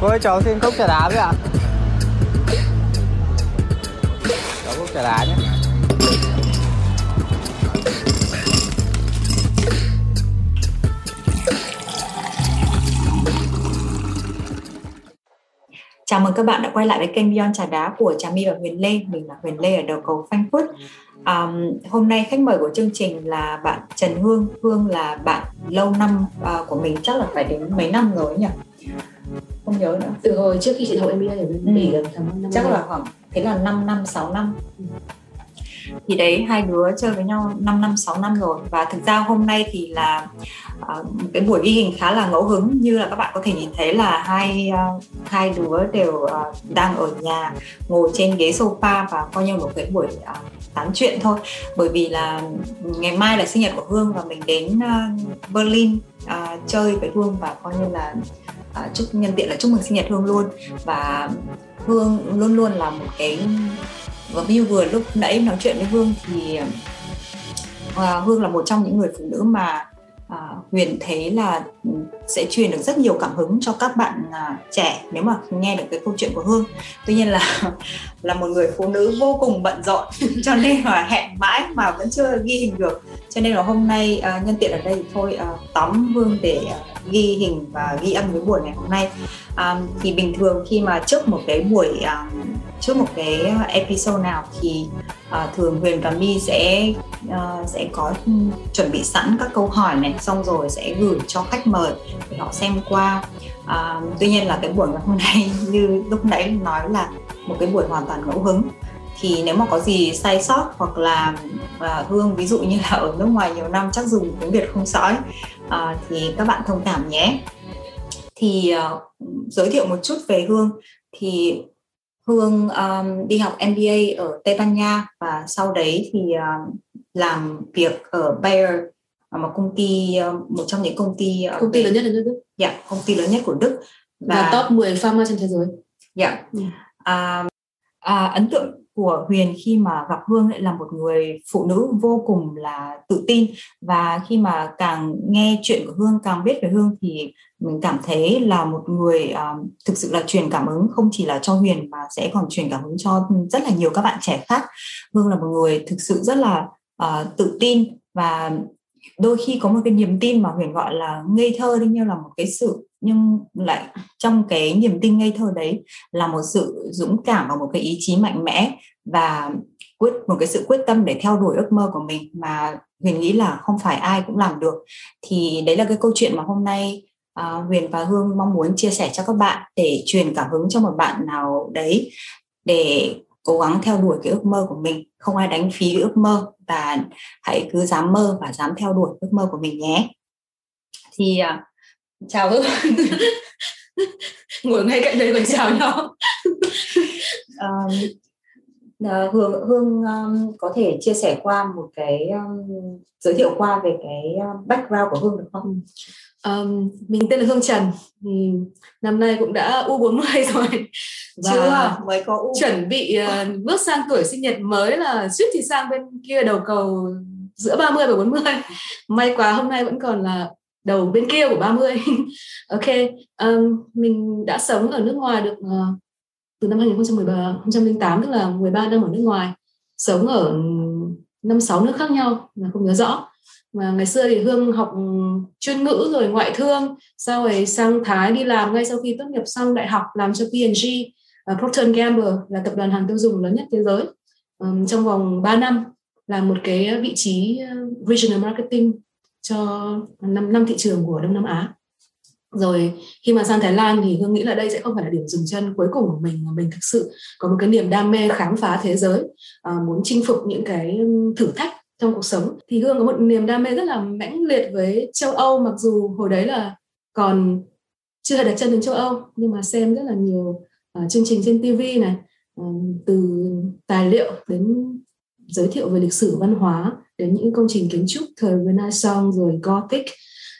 Cô ơi cháu xin cốc trà đá với ạ Cháu cốc trà đá nhé Chào mừng các bạn đã quay lại với kênh Beyond Trà Đá của Trà My và Huyền Lê. Mình là Huyền Lê ở đầu cầu Frankfurt. Um, hôm nay khách mời của chương trình là bạn Trần Hương. Hương là bạn lâu năm uh, của mình chắc là phải đến mấy năm rồi nhỉ? Không nhớ nữa. Từ hồi trước khi chị học MBA ở bên Mỹ gần tầm năm Chắc là khoảng thế là 5 năm 6 năm. Thì đấy hai đứa chơi với nhau 5 năm 6 năm rồi. Và thực ra hôm nay thì là uh, cái buổi ghi hình khá là ngẫu hứng. Như là các bạn có thể nhìn thấy là hai uh, hai đứa đều uh, đang ở nhà ngồi trên ghế sofa và coi như một cái buổi uh, tán chuyện thôi. Bởi vì là ngày mai là sinh nhật của Hương và mình đến uh, Berlin uh, chơi với Hương và coi như là uh, chúc nhân tiện là chúc mừng sinh nhật Hương luôn. Và Hương luôn luôn là một cái và như vừa lúc nãy nói chuyện với Hương thì uh, Hương là một trong những người phụ nữ mà uh, Huyền thấy là sẽ truyền được rất nhiều cảm hứng cho các bạn uh, trẻ nếu mà nghe được cái câu chuyện của Hương. Tuy nhiên là là một người phụ nữ vô cùng bận rộn cho nên là hẹn mãi mà vẫn chưa ghi hình được. Cho nên là hôm nay uh, nhân tiện ở đây thì thôi uh, tóm Hương để uh, ghi hình và ghi âm với buổi ngày hôm nay. Um, thì bình thường khi mà trước một cái buổi um, trước một cái episode nào thì uh, thường Huyền và My sẽ uh, sẽ có chuẩn bị sẵn các câu hỏi này xong rồi sẽ gửi cho khách mời để họ xem qua uh, tuy nhiên là cái buổi ngày hôm nay như lúc nãy nói là một cái buổi hoàn toàn ngẫu hứng thì nếu mà có gì sai sót hoặc là uh, Hương ví dụ như là ở nước ngoài nhiều năm chắc dùng tiếng Việt không sõi uh, thì các bạn thông cảm nhé thì uh, giới thiệu một chút về Hương thì Hương um, đi học MBA ở Tây Ban Nha và sau đấy thì um, làm việc ở Bayer một công ty một trong những công ty công ty lớn nhất ở Đức. Dạ, công ty lớn nhất của Đức và, và top 10 pharma trên thế giới. Dạ. Yeah. Ừ. À, à, ấn tượng của Huyền khi mà gặp Hương lại là một người phụ nữ vô cùng là tự tin và khi mà càng nghe chuyện của Hương càng biết về Hương thì mình cảm thấy là một người uh, thực sự là truyền cảm hứng không chỉ là cho Huyền mà sẽ còn truyền cảm hứng cho rất là nhiều các bạn trẻ khác. Hương là một người thực sự rất là uh, tự tin và đôi khi có một cái niềm tin mà Huyền gọi là ngây thơ đi như là một cái sự nhưng lại trong cái niềm tin ngây thơ đấy là một sự dũng cảm và một cái ý chí mạnh mẽ và quyết một cái sự quyết tâm để theo đuổi ước mơ của mình mà Huyền nghĩ là không phải ai cũng làm được. Thì đấy là cái câu chuyện mà hôm nay uh, Huyền và Hương mong muốn chia sẻ cho các bạn để truyền cảm hứng cho một bạn nào đấy để cố gắng theo đuổi cái ước mơ của mình. Không ai đánh phí cái ước mơ và hãy cứ dám mơ và dám theo đuổi ước mơ của mình nhé. Thì uh, chào Hương. Ngồi ngay cạnh đây còn chào nhau. Um, Hương Hương um, có thể chia sẻ qua một cái um, giới thiệu qua về cái um, background của Hương được không? Um, mình tên là Hương Trần năm nay cũng đã U40 rồi và Chưa, mới có U. chuẩn bị uh, bước sang tuổi sinh nhật mới là suýt thì sang bên kia đầu cầu giữa 30 và 40 may quá hôm nay vẫn còn là đầu bên kia của 30 ok um, mình đã sống ở nước ngoài được uh, từ năm 2013 tức là 13 năm ở nước ngoài sống ở năm sáu nước khác nhau mà không nhớ rõ. Mà ngày xưa thì hương học chuyên ngữ rồi ngoại thương sau rồi sang thái đi làm ngay sau khi tốt nghiệp xong đại học làm cho P&G uh, Procter Gamble là tập đoàn hàng tiêu dùng lớn nhất thế giới. Um, trong vòng 3 năm là một cái vị trí ờ, regional marketing cho năm năm thị trường của Đông Nam Á rồi khi mà sang Thái Lan thì Hương nghĩ là đây sẽ không phải là điểm dừng chân cuối cùng của mình mà mình thực sự có một cái niềm đam mê khám phá thế giới à, muốn chinh phục những cái thử thách trong cuộc sống. Thì Hương có một niềm đam mê rất là mãnh liệt với châu Âu mặc dù hồi đấy là còn chưa hề đặt chân đến châu Âu nhưng mà xem rất là nhiều uh, chương trình trên TV này uh, từ tài liệu đến giới thiệu về lịch sử văn hóa đến những công trình kiến trúc thời Renaissance rồi Gothic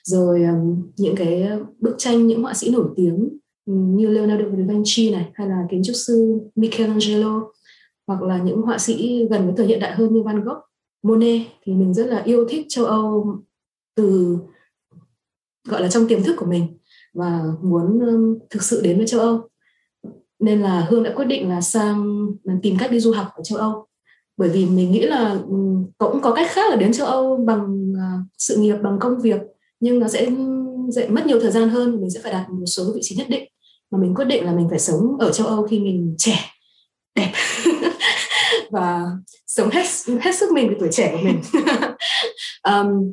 rồi um, những cái bức tranh những họa sĩ nổi tiếng như Leonardo da Vinci này hay là kiến trúc sư Michelangelo hoặc là những họa sĩ gần với thời hiện đại hơn như Van Gogh, Monet thì mình rất là yêu thích châu Âu từ gọi là trong tiềm thức của mình và muốn um, thực sự đến với châu Âu. Nên là Hương đã quyết định là sang tìm cách đi du học ở châu Âu. Bởi vì mình nghĩ là cũng có cách khác là đến châu Âu bằng uh, sự nghiệp bằng công việc nhưng nó sẽ sẽ mất nhiều thời gian hơn mình sẽ phải đạt một số vị trí nhất định. Mà mình quyết định là mình phải sống ở châu Âu khi mình trẻ đẹp. Và sống hết hết sức mình với tuổi trẻ của mình. Um,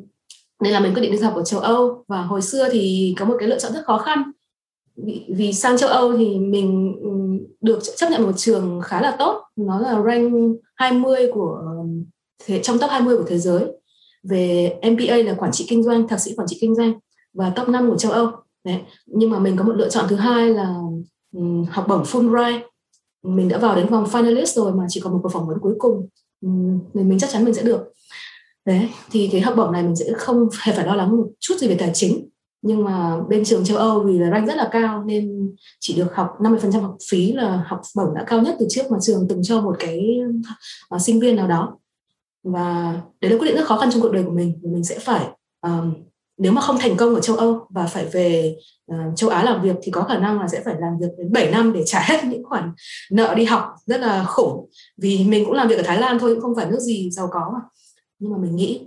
nên là mình quyết định đi học ở châu Âu. Và hồi xưa thì có một cái lựa chọn rất khó khăn. Vì, vì sang châu Âu thì mình được chấp nhận một trường khá là tốt. Nó là rank 20 của thế, trong top 20 của thế giới về MBA là quản trị kinh doanh thạc sĩ quản trị kinh doanh và top 5 của châu Âu. Đấy. nhưng mà mình có một lựa chọn thứ hai là um, học bổng Fulbright mình đã vào đến vòng finalist rồi mà chỉ còn một cuộc phỏng vấn cuối cùng. Um, mình, mình chắc chắn mình sẽ được. Đấy thì cái học bổng này mình sẽ không hề phải lo lắng một chút gì về tài chính. Nhưng mà bên trường châu Âu vì là rank rất là cao nên chỉ được học 50% học phí là học bổng đã cao nhất từ trước mà trường từng cho một cái uh, sinh viên nào đó và đấy là quyết định rất khó khăn trong cuộc đời của mình. Mình sẽ phải um, nếu mà không thành công ở châu Âu và phải về uh, châu Á làm việc thì có khả năng là sẽ phải làm việc đến 7 năm để trả hết những khoản nợ đi học. Rất là khủng. Vì mình cũng làm việc ở Thái Lan thôi cũng không phải nước gì giàu có mà. Nhưng mà mình nghĩ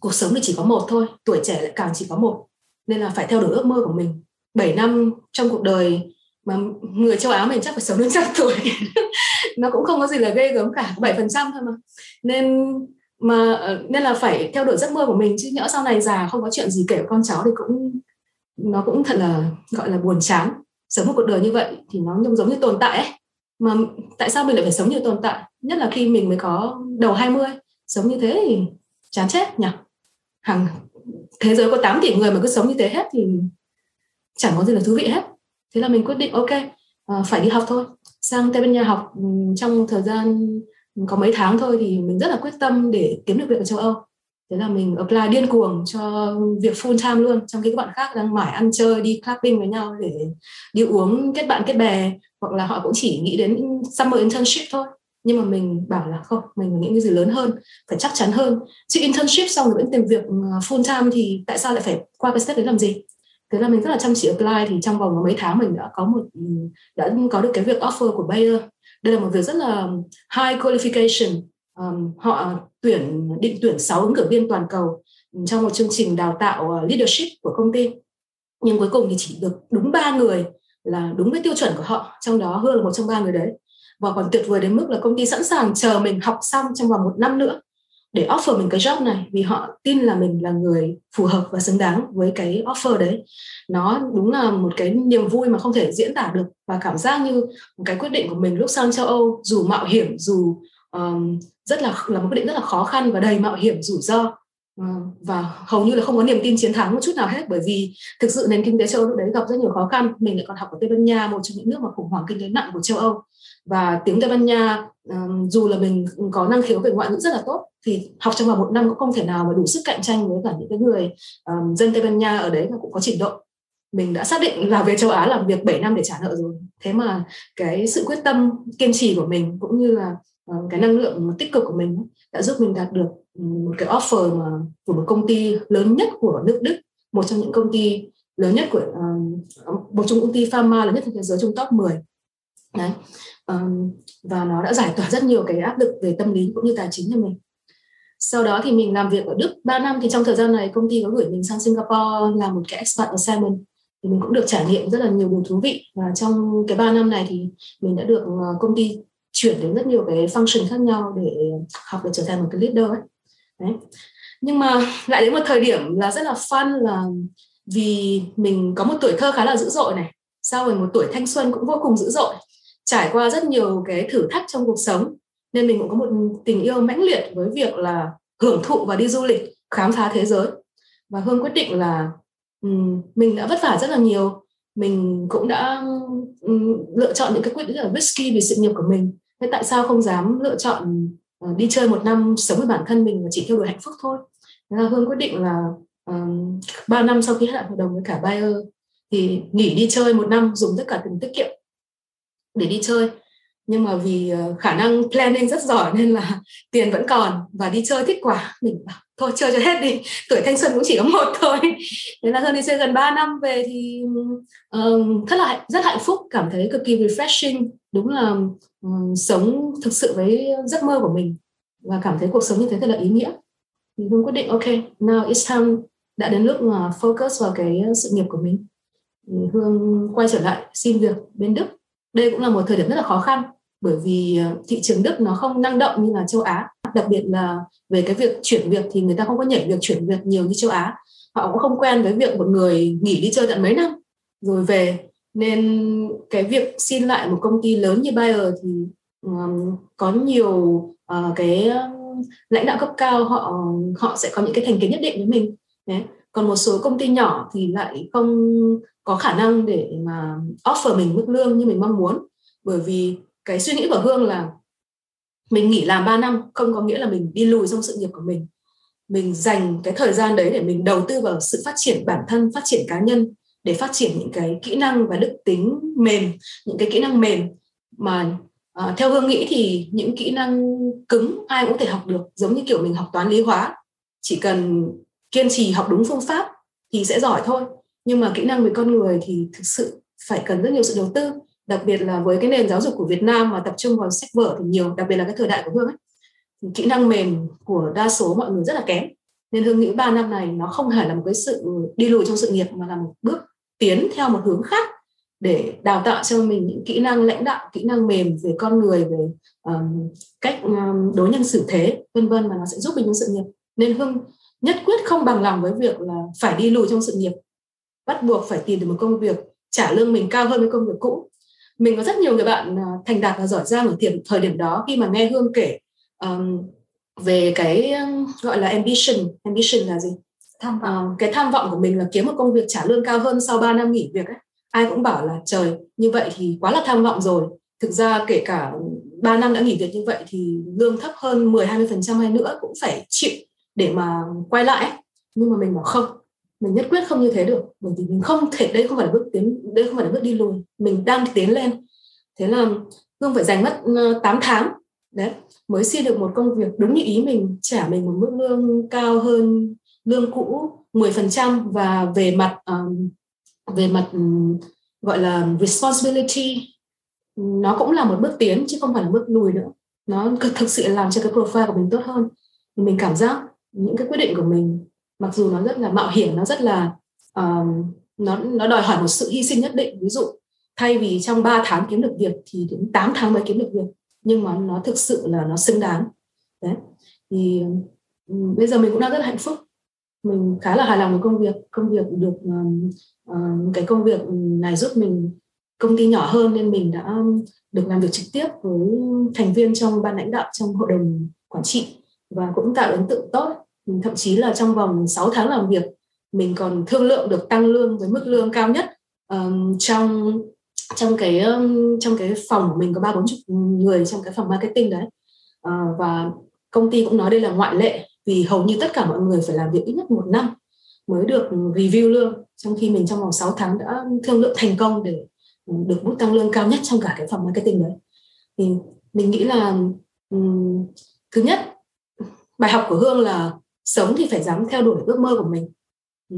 cuộc sống thì chỉ có một thôi tuổi trẻ lại càng chỉ có một. Nên là phải theo đuổi ước mơ của mình. 7 năm trong cuộc đời mà người châu Á mình chắc phải sống đến trăm tuổi. nó cũng không có gì là ghê gớm cả, bảy phần trăm thôi mà. Nên mà ờ, nên là phải theo đuổi giấc mơ của mình, chứ nhỡ sau này già không có chuyện gì kể con cháu thì cũng, nó cũng thật là, gọi là buồn chán. Sống một cuộc đời như vậy thì nó giống giống như tồn tại ấy. Mà tại sao mình lại phải sống như tồn tại? Nhất là khi mình mới có đầu 20 sống như thế thì chán chết nhỉ? Hàng thế giới có 8 tỷ người mà cứ sống như thế hết thì chẳng có gì là thú vị hết. Thế là mình quyết định, ok ờ, phải đi học thôi sang tây ban nha học ừ, trong thời gian có mấy tháng thôi thì mình rất là quyết tâm để kiếm được việc ở châu âu. Thế là mình apply điên cuồng cho việc full time luôn. Trong khi các bạn khác đang mải ăn chơi, đi clubbing với nhau để đi uống kết bạn, kết bè, hoặc là họ cũng chỉ nghĩ đến summer internship thôi. Nhưng mà mình bảo là không, mình nghĩ cái gì lớn hơn, phải chắc chắn hơn. Chứ internship xong rồi vẫn tìm việc ừ, full time thì tại sao lại phải qua cái step đấy làm gì? Thế là mình rất là chăm chỉ apply thì trong vòng mấy tháng mình đã có một ừ, đã có được cái việc offer của Bayer. Đây là một việc rất là high qualification. Um, họ tuyển định tuyển 6 ứng cử viên toàn cầu trong một chương trình đào tạo ờ, leadership của công ty. Nhưng cuối cùng thì chỉ được đúng ba người là đúng với tiêu chuẩn của họ trong đó hương là một trong ba người đấy. Và còn tuyệt vời đến mức là công ty sẵn sàng chờ mình học xong trong vòng một năm nữa để offer mình cái job này vì họ tin là mình là người phù hợp và xứng đáng với cái offer đấy. Nó đúng là một cái niềm vui mà không thể diễn tả được và cảm giác như một cái quyết định của mình lúc sang châu Âu dù mạo hiểm dù um, rất là là một quyết định rất là khó khăn và đầy mạo hiểm rủi ro. Ờ, và hầu như là không có niềm tin chiến thắng một chút nào hết bởi vì thực sự nền kinh tế châu Âu lúc đấy gặp rất nhiều khó khăn. Mình lại còn học ở Tây Ban Nha một trong những nước mà khủng hoảng kinh tế nặng của châu Âu. Và tiếng Tây Ban Nha dù là mình có năng khiếu về ngoại ngữ rất là tốt thì học trong vòng một năm cũng không thể nào mà đủ sức cạnh tranh với cả những cái người um, dân Tây Ban Nha ở đấy mà cũng có trình độ. Mình đã xác định là về châu Á làm việc 7 năm để trả nợ rồi. Thế mà cái sự quyết tâm kiên trì của mình cũng như là Ờ, cái năng lượng tích cực của mình đã giúp mình đạt được ừ, một cái offer mà của một công ty lớn nhất của nước Đức, một trong những công ty lớn nhất của ờ, một trong công ty pharma lớn nhất trên thế giới trong top 10 đấy ờ, và nó đã giải tỏa rất nhiều cái áp lực về tâm lý cũng như tài chính cho mình. Sau đó thì mình làm việc ở Đức 3 năm, thì trong thời gian này công ty có gửi mình sang Singapore làm một cái expat assignment. Thì mình cũng được trải nghiệm rất là nhiều điều thú vị và trong cái 3 năm này thì mình đã được công ty chuyển đến rất nhiều cái function khác nhau để học để trở thành một cái leader ấy. Đấy. Nhưng mà lại đến một thời điểm là rất là fun là vì mình có một tuổi thơ khá là dữ dội này sau rồi một tuổi thanh xuân cũng vô cùng dữ dội trải qua rất nhiều cái thử thách trong cuộc sống nên mình cũng có một tình yêu mãnh liệt với việc là hưởng thụ và đi du lịch khám phá thế giới và hương quyết định là um, mình đã vất vả rất là nhiều mình cũng đã um, lựa chọn những cái quyết định rất là risky vì sự nghiệp của mình thế tại sao không dám lựa chọn uh, đi chơi một năm sống với bản thân mình và chỉ theo đuổi hạnh phúc thôi? Thế là hương quyết định là um, 3 năm sau khi hết hạn hợp đồng với cả Bayer thì nghỉ đi chơi một năm dùng tất cả tiền tiết kiệm để đi chơi. Nhưng mà vì ờ, khả năng planning rất giỏi nên là tiền vẫn còn và đi chơi thích quá mình bảo thôi chơi cho hết đi. Tuổi thanh xuân cũng chỉ có một thôi. Thế là hơn đi chơi gần 3 năm về thì um, rất là rất hạnh phúc cảm thấy cực kỳ refreshing. Đúng là um, sống thực sự với giấc mơ của mình và cảm thấy cuộc sống như thế thật là ý nghĩa. Thì hương quyết định ok now it's time đã đến lúc mà focus vào cái sự nghiệp của mình. Thì hương quay trở lại xin việc bên đức. Đây cũng là một thời điểm rất là khó khăn bởi vì ờ, thị trường đức nó không năng động như là châu á. Đặc biệt là về cái việc chuyển việc thì người ta không có nhảy việc chuyển việc nhiều như châu á. Họ cũng không quen với việc một người nghỉ đi chơi tận mấy năm. Rồi về nên cái việc xin lại một công ty lớn như Bayer thì um, có nhiều uh, cái lãnh đạo cấp cao họ họ sẽ có những cái thành kiến nhất định với mình. Đấy. còn một số công ty nhỏ thì lại không có khả năng để mà offer mình mức lương như mình mong muốn. Bởi vì cái suy nghĩ của Hương là mình nghỉ làm 3 năm không có nghĩa là mình đi lùi trong sự nghiệp của mình. Mình dành cái thời gian đấy để mình đầu tư vào sự phát triển bản thân phát triển cá nhân để phát triển những cái kỹ năng và đức tính mềm những cái kỹ năng mềm. Mà à, theo hương nghĩ thì những kỹ năng cứng ai cũng có thể học được giống như kiểu mình học toán lý hóa. Chỉ cần kiên trì học đúng phương pháp thì sẽ giỏi thôi. Nhưng mà kỹ năng về con người thì thực sự phải cần rất nhiều sự đầu tư đặc biệt là với cái nền giáo dục của Việt Nam mà tập trung vào sách vở thì nhiều đặc biệt là cái thời đại của Hương ấy thì kỹ năng mềm của đa số mọi người rất là kém. Nên Hương nghĩ 3 năm này nó không hẳn là một cái sự đi lùi trong sự nghiệp mà là một bước tiến theo một hướng khác để đào tạo cho mình những kỹ năng lãnh đạo kỹ năng mềm về con người về um, cách um, đối nhân xử thế vân vân mà nó sẽ giúp mình trong sự nghiệp. Nên hương nhất quyết không bằng lòng với việc là phải đi lùi trong sự nghiệp bắt buộc phải tìm được một công việc trả lương mình cao hơn cái công việc cũ mình có rất nhiều người bạn à, thành đạt và giỏi giang ở thời, thời điểm đó khi mà nghe hương kể um, về cái gọi là ambition ambition là gì? Tham vọng. Uh, cái tham vọng của mình là kiếm một công việc trả lương cao hơn sau 3 năm nghỉ việc ấy. Ai cũng bảo là trời như vậy thì quá là tham vọng rồi. Thực ra kể cả 3 năm đã nghỉ việc như vậy thì lương thấp hơn 10 20 phần trăm hay nữa cũng phải chịu để mà quay lại nhưng mà mình bảo không mình nhất quyết không như thế được bởi vì mình không thể đây không phải là bước tiến đây không phải là bước đi lùi. Mình đang tiến lên. Thế là hương phải dành mất ờ, 8 tháng. Đấy mới xin được một công việc đúng như ý mình trả mình một mức lương cao hơn lương cũ 10% và về mặt um, về mặt um, gọi là responsibility nó cũng là một bước tiến chứ không phải là bước lùi nữa. Nó thực sự làm cho cái profile của mình tốt hơn. Mình cảm giác những cái quyết định của mình mặc dù nó rất là mạo hiểm nó rất là um, nó nó đòi hỏi một sự hy sinh nhất định. Ví dụ thay vì trong 3 tháng kiếm được việc thì đến 8 tháng mới kiếm được việc nhưng mà nó thực sự là nó xứng đáng. Đấy. Thì um, bây giờ mình cũng đang rất là hạnh phúc. Mình khá là hài lòng với công việc công việc được um, um, cái công việc này giúp mình công ty nhỏ hơn nên mình đã được làm việc trực tiếp với thành viên trong ban lãnh đạo trong hội đồng quản trị và cũng tạo ấn tượng tốt thậm chí là trong vòng 6 tháng làm việc mình còn thương lượng được tăng lương với mức lương cao nhất. Um, trong trong cái um, trong cái phòng của mình có ba bốn chục người trong cái phòng marketing đấy. Uh, và công ty cũng nói đây là ngoại lệ vì hầu như tất cả mọi người phải làm việc ít nhất một năm mới được review lương. Trong khi mình trong vòng 6 tháng đã thương lượng thành công để được mức tăng lương cao nhất trong cả cái phòng marketing đấy. Thì mình nghĩ là um, thứ nhất bài học của hương là sống thì phải dám theo đuổi ước mơ của mình. Ừ,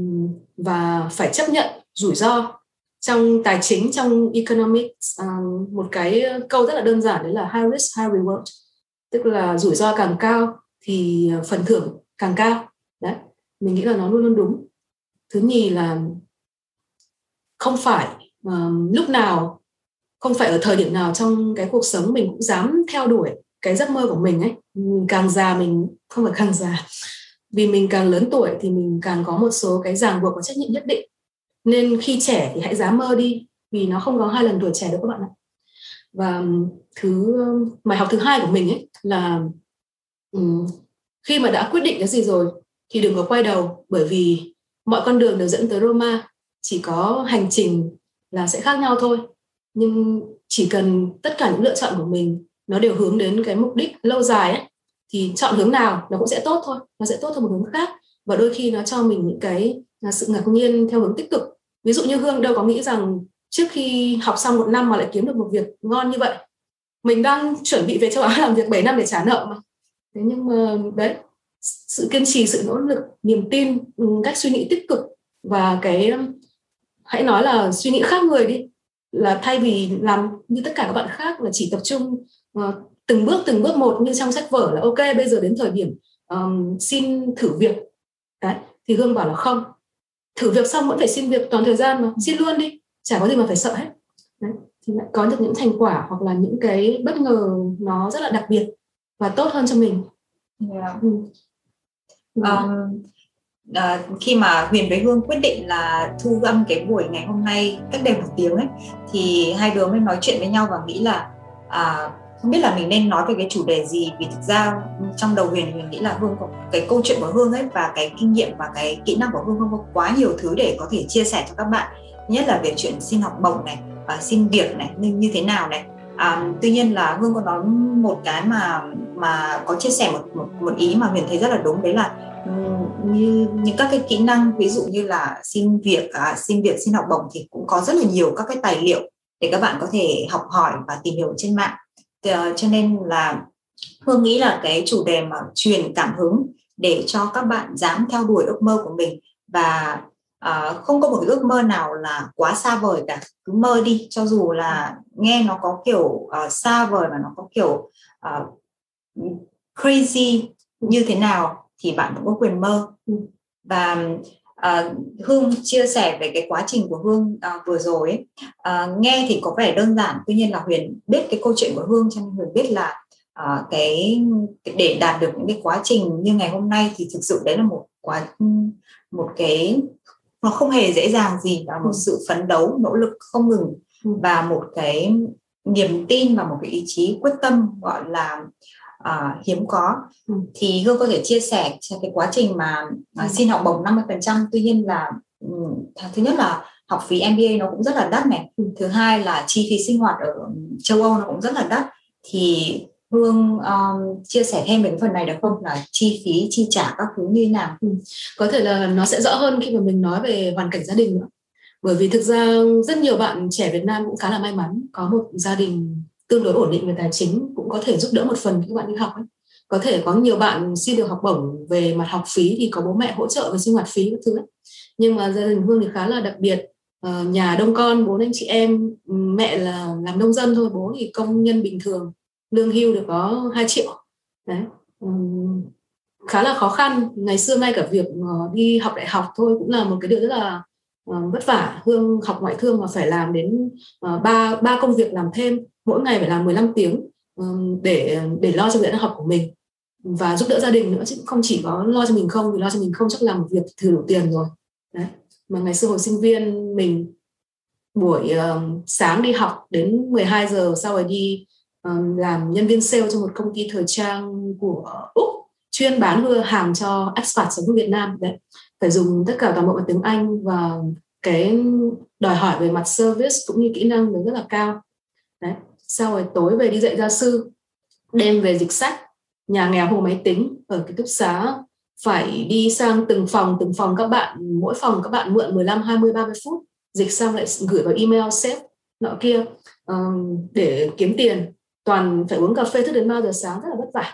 và phải chấp nhận rủi ro trong tài chính trong economics. Um, một cái câu rất là đơn giản đấy là high risk high reward tức là rủi ro càng cao thì phần thưởng càng cao. Đấy mình nghĩ là nó luôn luôn đúng. Thứ nhì là không phải um, lúc nào không phải ở thời điểm nào trong cái cuộc sống mình cũng dám theo đuổi cái giấc mơ của mình ấy. Càng già mình không phải càng già vì mình càng lớn tuổi thì mình càng có một số cái ràng buộc và trách nhiệm nhất định. Nên khi trẻ thì hãy dám mơ đi, vì nó không có hai lần tuổi trẻ đâu các bạn ạ. Và thứ bài học thứ hai của mình ấy là khi mà đã quyết định cái gì rồi thì đừng có quay đầu, bởi vì mọi con đường đều dẫn tới Roma. Chỉ có hành trình là sẽ khác nhau thôi. Nhưng chỉ cần tất cả những lựa chọn của mình nó đều hướng đến cái mục đích lâu dài ấy thì chọn hướng nào nó cũng sẽ tốt thôi nó sẽ tốt theo một hướng khác. Và đôi khi nó cho mình những cái à, sự ngạc nhiên theo hướng tích cực. Ví dụ như hương đâu có nghĩ rằng trước khi học xong một năm mà lại kiếm được một việc ngon như vậy. Mình đang chuẩn bị về châu á làm việc 7 năm để trả nợ mà. Thế nhưng mà đấy sự kiên trì sự nỗ lực niềm tin ừ, cách suy nghĩ tích cực và cái hãy nói là suy nghĩ khác người đi là thay vì làm như tất cả các bạn khác là chỉ tập trung uh, từng bước từng bước một như trong sách vở là ok bây giờ đến thời điểm um, xin thử việc đấy thì hương bảo là không thử việc xong vẫn phải xin việc toàn thời gian mà xin luôn đi chả có gì mà phải sợ hết đấy. thì lại có được những thành quả hoặc là những cái bất ngờ nó rất là đặc biệt và tốt hơn cho mình yeah. ừ. um, uh, khi mà Huyền với Hương quyết định là thu âm cái buổi ngày hôm nay cách đây một tiếng ấy thì hai đứa mới nói chuyện với nhau và nghĩ là uh, không biết là mình nên nói về cái chủ đề gì? Vì thực ra trong đầu huyền huyền nghĩ là hương có cái câu chuyện của hương ấy và cái kinh nghiệm và cái kỹ năng của hương không có quá nhiều thứ để có thể chia sẻ cho các bạn. Nhất là về chuyện xin học bổng này và xin việc này như, như thế nào này. À, tuy nhiên là hương có nói một cái mà mà có chia sẻ một một, một ý mà huyền thấy rất là đúng đấy là như những các cái kỹ năng ví dụ như là xin việc à, xin việc xin học bổng thì cũng có rất là nhiều các cái tài liệu để các bạn có thể học hỏi và tìm hiểu trên mạng cho nên là hương nghĩ là cái chủ đề mà truyền cảm hứng để cho các bạn dám theo đuổi ước mơ của mình và uh, không có một ước mơ nào là quá xa vời cả. Cứ mơ đi cho dù là nghe nó có kiểu uh, xa vời mà nó có kiểu uh, crazy như thế nào thì bạn cũng có quyền mơ. Và uh, hương chia sẻ về cái quá trình của hương uh, vừa rồi ấy. Uh, nghe thì có vẻ đơn giản tuy nhiên là huyền biết cái câu chuyện của hương cho nên huyền biết là uh, cái để đạt được những cái quá trình như ngày hôm nay thì thực sự đấy là một quá một cái nó không hề dễ dàng gì và một sự phấn đấu nỗ lực không ngừng và một cái niềm tin và một cái ý chí quyết tâm gọi là uh, hiếm có ừ. thì hương có thể chia sẻ cho cái quá trình mà uh, xin học bổng 50% tuy nhiên là um, thứ nhất là học phí MBA nó cũng rất là đắt này ừ. thứ hai là chi phí sinh hoạt ở châu Âu nó cũng rất là đắt thì Hương um, chia sẻ thêm về cái phần này được không là chi phí chi trả các thứ như thế nào? Ừ. Có thể là nó sẽ rõ hơn khi mà mình nói về hoàn cảnh gia đình nữa. Bởi vì thực ra rất nhiều bạn trẻ Việt Nam cũng khá là may mắn có một gia đình tương đối ổn định về tài chính cũng có thể giúp đỡ một phần khi các bạn đi học ấy. có thể có nhiều bạn xin được học bổng về mặt học phí thì có bố mẹ hỗ trợ về sinh hoạt phí các thứ ấy. nhưng mà gia đình hương thì khá là đặc biệt ờ, nhà đông con, bốn anh chị em, mẹ là làm nông dân thôi, bố thì công nhân bình thường, lương hưu được có 2 triệu đấy khá là khó khăn ngày xưa ngay cả việc ờ, đi học đại học thôi cũng là một cái điều rất là ờ, vất vả hương học ngoại thương mà phải làm đến ba ba công việc làm thêm mỗi ngày phải làm 15 tiếng để để lo cho việc học của mình. Và giúp đỡ gia đình nữa chứ không chỉ có lo cho mình không thì lo cho mình không chắc làm một việc thừa đủ tiền rồi. Đấy mà ngày xưa hồi sinh viên mình buổi uh, sáng đi học đến 12 giờ sau rồi đi um, làm nhân viên sale cho một công ty thời trang của úc chuyên bán vừa hàng cho expat sống ở Việt Nam. Đấy phải dùng tất cả toàn bộ bằng tiếng Anh và cái đòi hỏi về mặt service cũng như kỹ năng rất là cao đấy. Sau rồi tối về đi dạy gia sư đêm về dịch sách. Nhà nghèo hồ máy tính ở ký túc xá phải đi sang từng phòng từng phòng các bạn mỗi phòng các bạn mượn 15 20 30 phút. Dịch xong lại gửi vào email sếp nọ kia um, để kiếm tiền. Toàn phải uống cà phê thức đến bao giờ sáng rất là vất vả.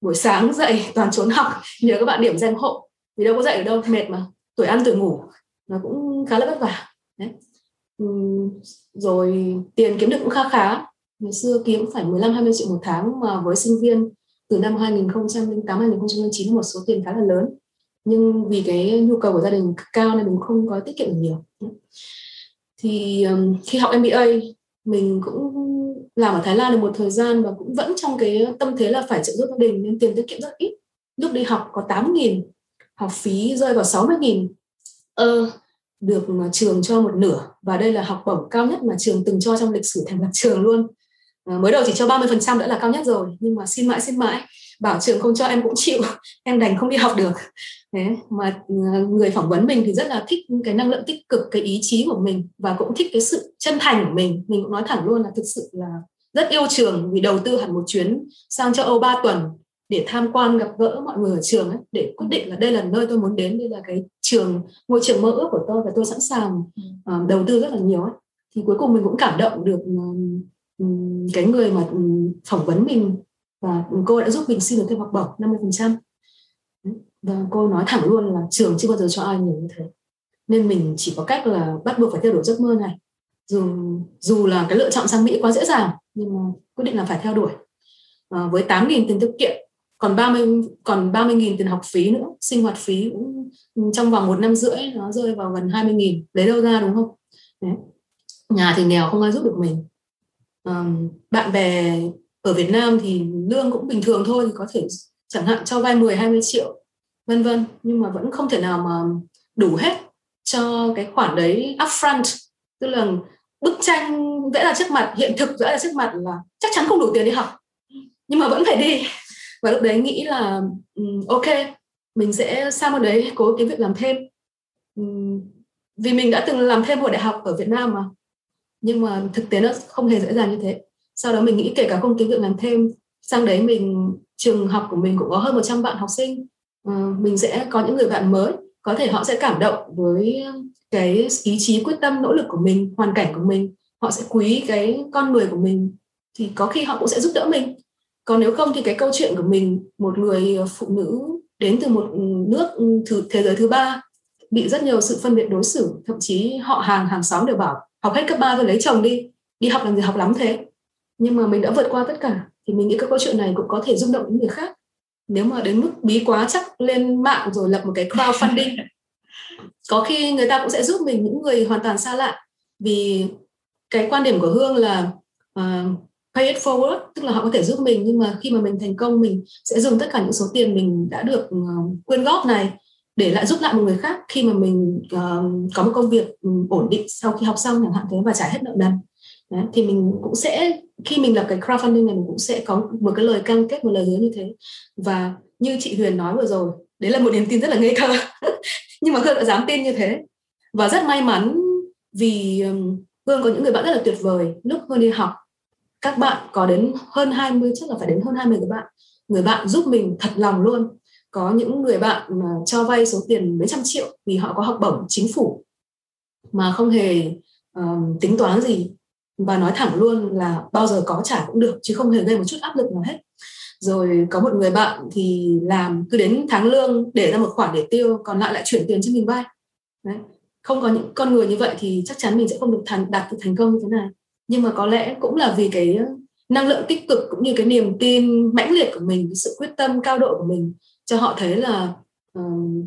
Buổi sáng dậy toàn trốn học nhờ các bạn điểm danh hộ. Vì đâu có dạy ở đâu mệt mà. Tuổi ăn tuổi ngủ nó cũng khá là vất vả. Đấy rồi tiền kiếm được cũng khá khá. Ngày xưa kiếm phải 15 20 triệu một tháng mà với sinh viên từ năm 2008 2009 một số tiền khá là lớn. Nhưng vì cái nhu cầu của gia đình cao nên mình không có tiết kiệm được nhiều. Thì um, khi học MBA mình cũng làm ở Thái Lan được một thời gian và cũng vẫn trong cái tâm thế là phải trợ giúp gia đình nên tiền tiết kiệm rất ít. Lúc đi học có 8 nghìn học phí rơi vào 60 nghìn. Ờ, được trường cho một nửa. Và đây là học bổng cao nhất mà trường từng cho trong lịch sử thành lập trường luôn. À, mới đầu chỉ cho 30% đã là cao nhất rồi, nhưng mà xin mãi xin mãi, bảo trường không cho em cũng chịu, em đành không đi học được. Thế mà ừ, người phỏng vấn mình thì rất là thích cái năng lượng tích cực, cái ý chí của mình và cũng thích cái sự chân thành của mình. Mình cũng nói thẳng luôn là thực sự là rất yêu trường vì đầu tư hẳn một chuyến sang châu Âu 3 tuần để tham quan gặp gỡ mọi người ở trường ấy, để quyết định là đây là nơi tôi muốn đến đây là cái trường ngôi trường mơ ước của tôi và tôi sẵn sàng uh, đầu tư rất là nhiều ấy. thì cuối cùng mình cũng cảm động được uh, cái người mà phỏng vấn mình và cô đã giúp mình xin được thêm học bổng 50% và cô nói thẳng luôn là trường chưa bao giờ cho ai nhiều như thế. Nên mình chỉ có cách là bắt buộc phải theo đuổi giấc mơ này. Dù dù là cái lựa chọn sang Mỹ quá dễ dàng nhưng mà quyết định là phải theo đuổi. À, với 8.000 tiền tiết kiệm còn 30 còn 30.000 tiền học phí nữa sinh hoạt phí cũng ừ, trong vòng một năm rưỡi nó rơi vào gần 20.000 lấy đâu ra đúng không? Đấy. nhà thì nghèo không ai giúp được mình. À, bạn bè ở Việt Nam thì lương cũng bình thường thôi thì có thể chẳng hạn cho vay 10 20 triệu vân vân. Nhưng mà vẫn không thể nào mà đủ hết cho cái khoản đấy upfront. Tức là bức tranh vẽ ra trước mặt hiện thực vẽ ra trước mặt là chắc chắn không đủ tiền đi học. Nhưng mà vẫn phải đi và lúc đấy nghĩ là um, ok mình sẽ sang bên đấy cố kiếm việc làm thêm. Um, vì mình đã từng làm thêm hồi đại học ở Việt Nam mà. Nhưng mà thực tế nó không hề dễ dàng như thế. Sau đó mình nghĩ kể cả không kiếm việc làm thêm sang đấy mình trường học của mình cũng có hơn 100 bạn học sinh. Uh, mình sẽ có những người bạn mới có thể họ sẽ cảm động với cái ý chí quyết tâm nỗ lực của mình hoàn cảnh của mình. Họ sẽ quý cái con người của mình. Thì có khi họ cũng sẽ giúp đỡ mình còn nếu không thì cái câu chuyện của mình một người phụ nữ đến từ một nước thứ thế giới thứ ba bị rất nhiều sự phân biệt đối xử thậm chí họ hàng hàng xóm đều bảo học hết cấp 3 rồi lấy chồng đi đi học làm gì học lắm thế. Nhưng mà mình đã vượt qua tất cả thì mình nghĩ các câu chuyện này cũng có thể rung động những người khác. Nếu mà đến mức bí quá chắc lên mạng rồi lập một cái crowdfunding có khi người ta cũng sẽ giúp mình những người hoàn toàn xa lạ. Vì cái quan điểm của hương là uh, pay it forward tức là họ có thể giúp mình nhưng mà khi mà mình thành công mình sẽ dùng tất cả những số tiền mình đã được uh, quyên góp này để lại giúp lại một người khác khi mà mình uh, có một công việc ừ, ổn định sau khi học xong chẳng hạn thế và trả hết nợ nần. Đấy, thì mình cũng sẽ khi mình lập cái crowdfunding này mình cũng sẽ có một cái lời cam kết một lời hứa như thế. Và như chị Huyền nói vừa rồi đấy là một niềm tin rất là ngây thơ nhưng mà Hương đã dám tin như thế. Và rất may mắn vì um, Hương có những người bạn rất là tuyệt vời. Lúc Hương đi học các bạn có đến hơn 20 chắc là phải đến hơn 20 người bạn. Người bạn giúp mình thật lòng luôn. Có những người bạn mà cho vay số tiền mấy trăm triệu vì họ có học bổng chính phủ mà không hề uh, tính toán gì. Và nói thẳng luôn là bao giờ có trả cũng được chứ không hề gây một chút áp lực nào hết. Rồi có một người bạn thì làm cứ đến tháng lương để ra một khoản để tiêu còn lại lại chuyển tiền cho mình vay. Đấy. không có những con người như vậy thì chắc chắn mình sẽ không được thành đạt được thành công như thế này nhưng mà có lẽ cũng là vì cái ờ, năng lượng tích cực cũng như cái niềm tin mãnh liệt của mình cái sự quyết tâm cao độ của mình cho họ thấy là uh,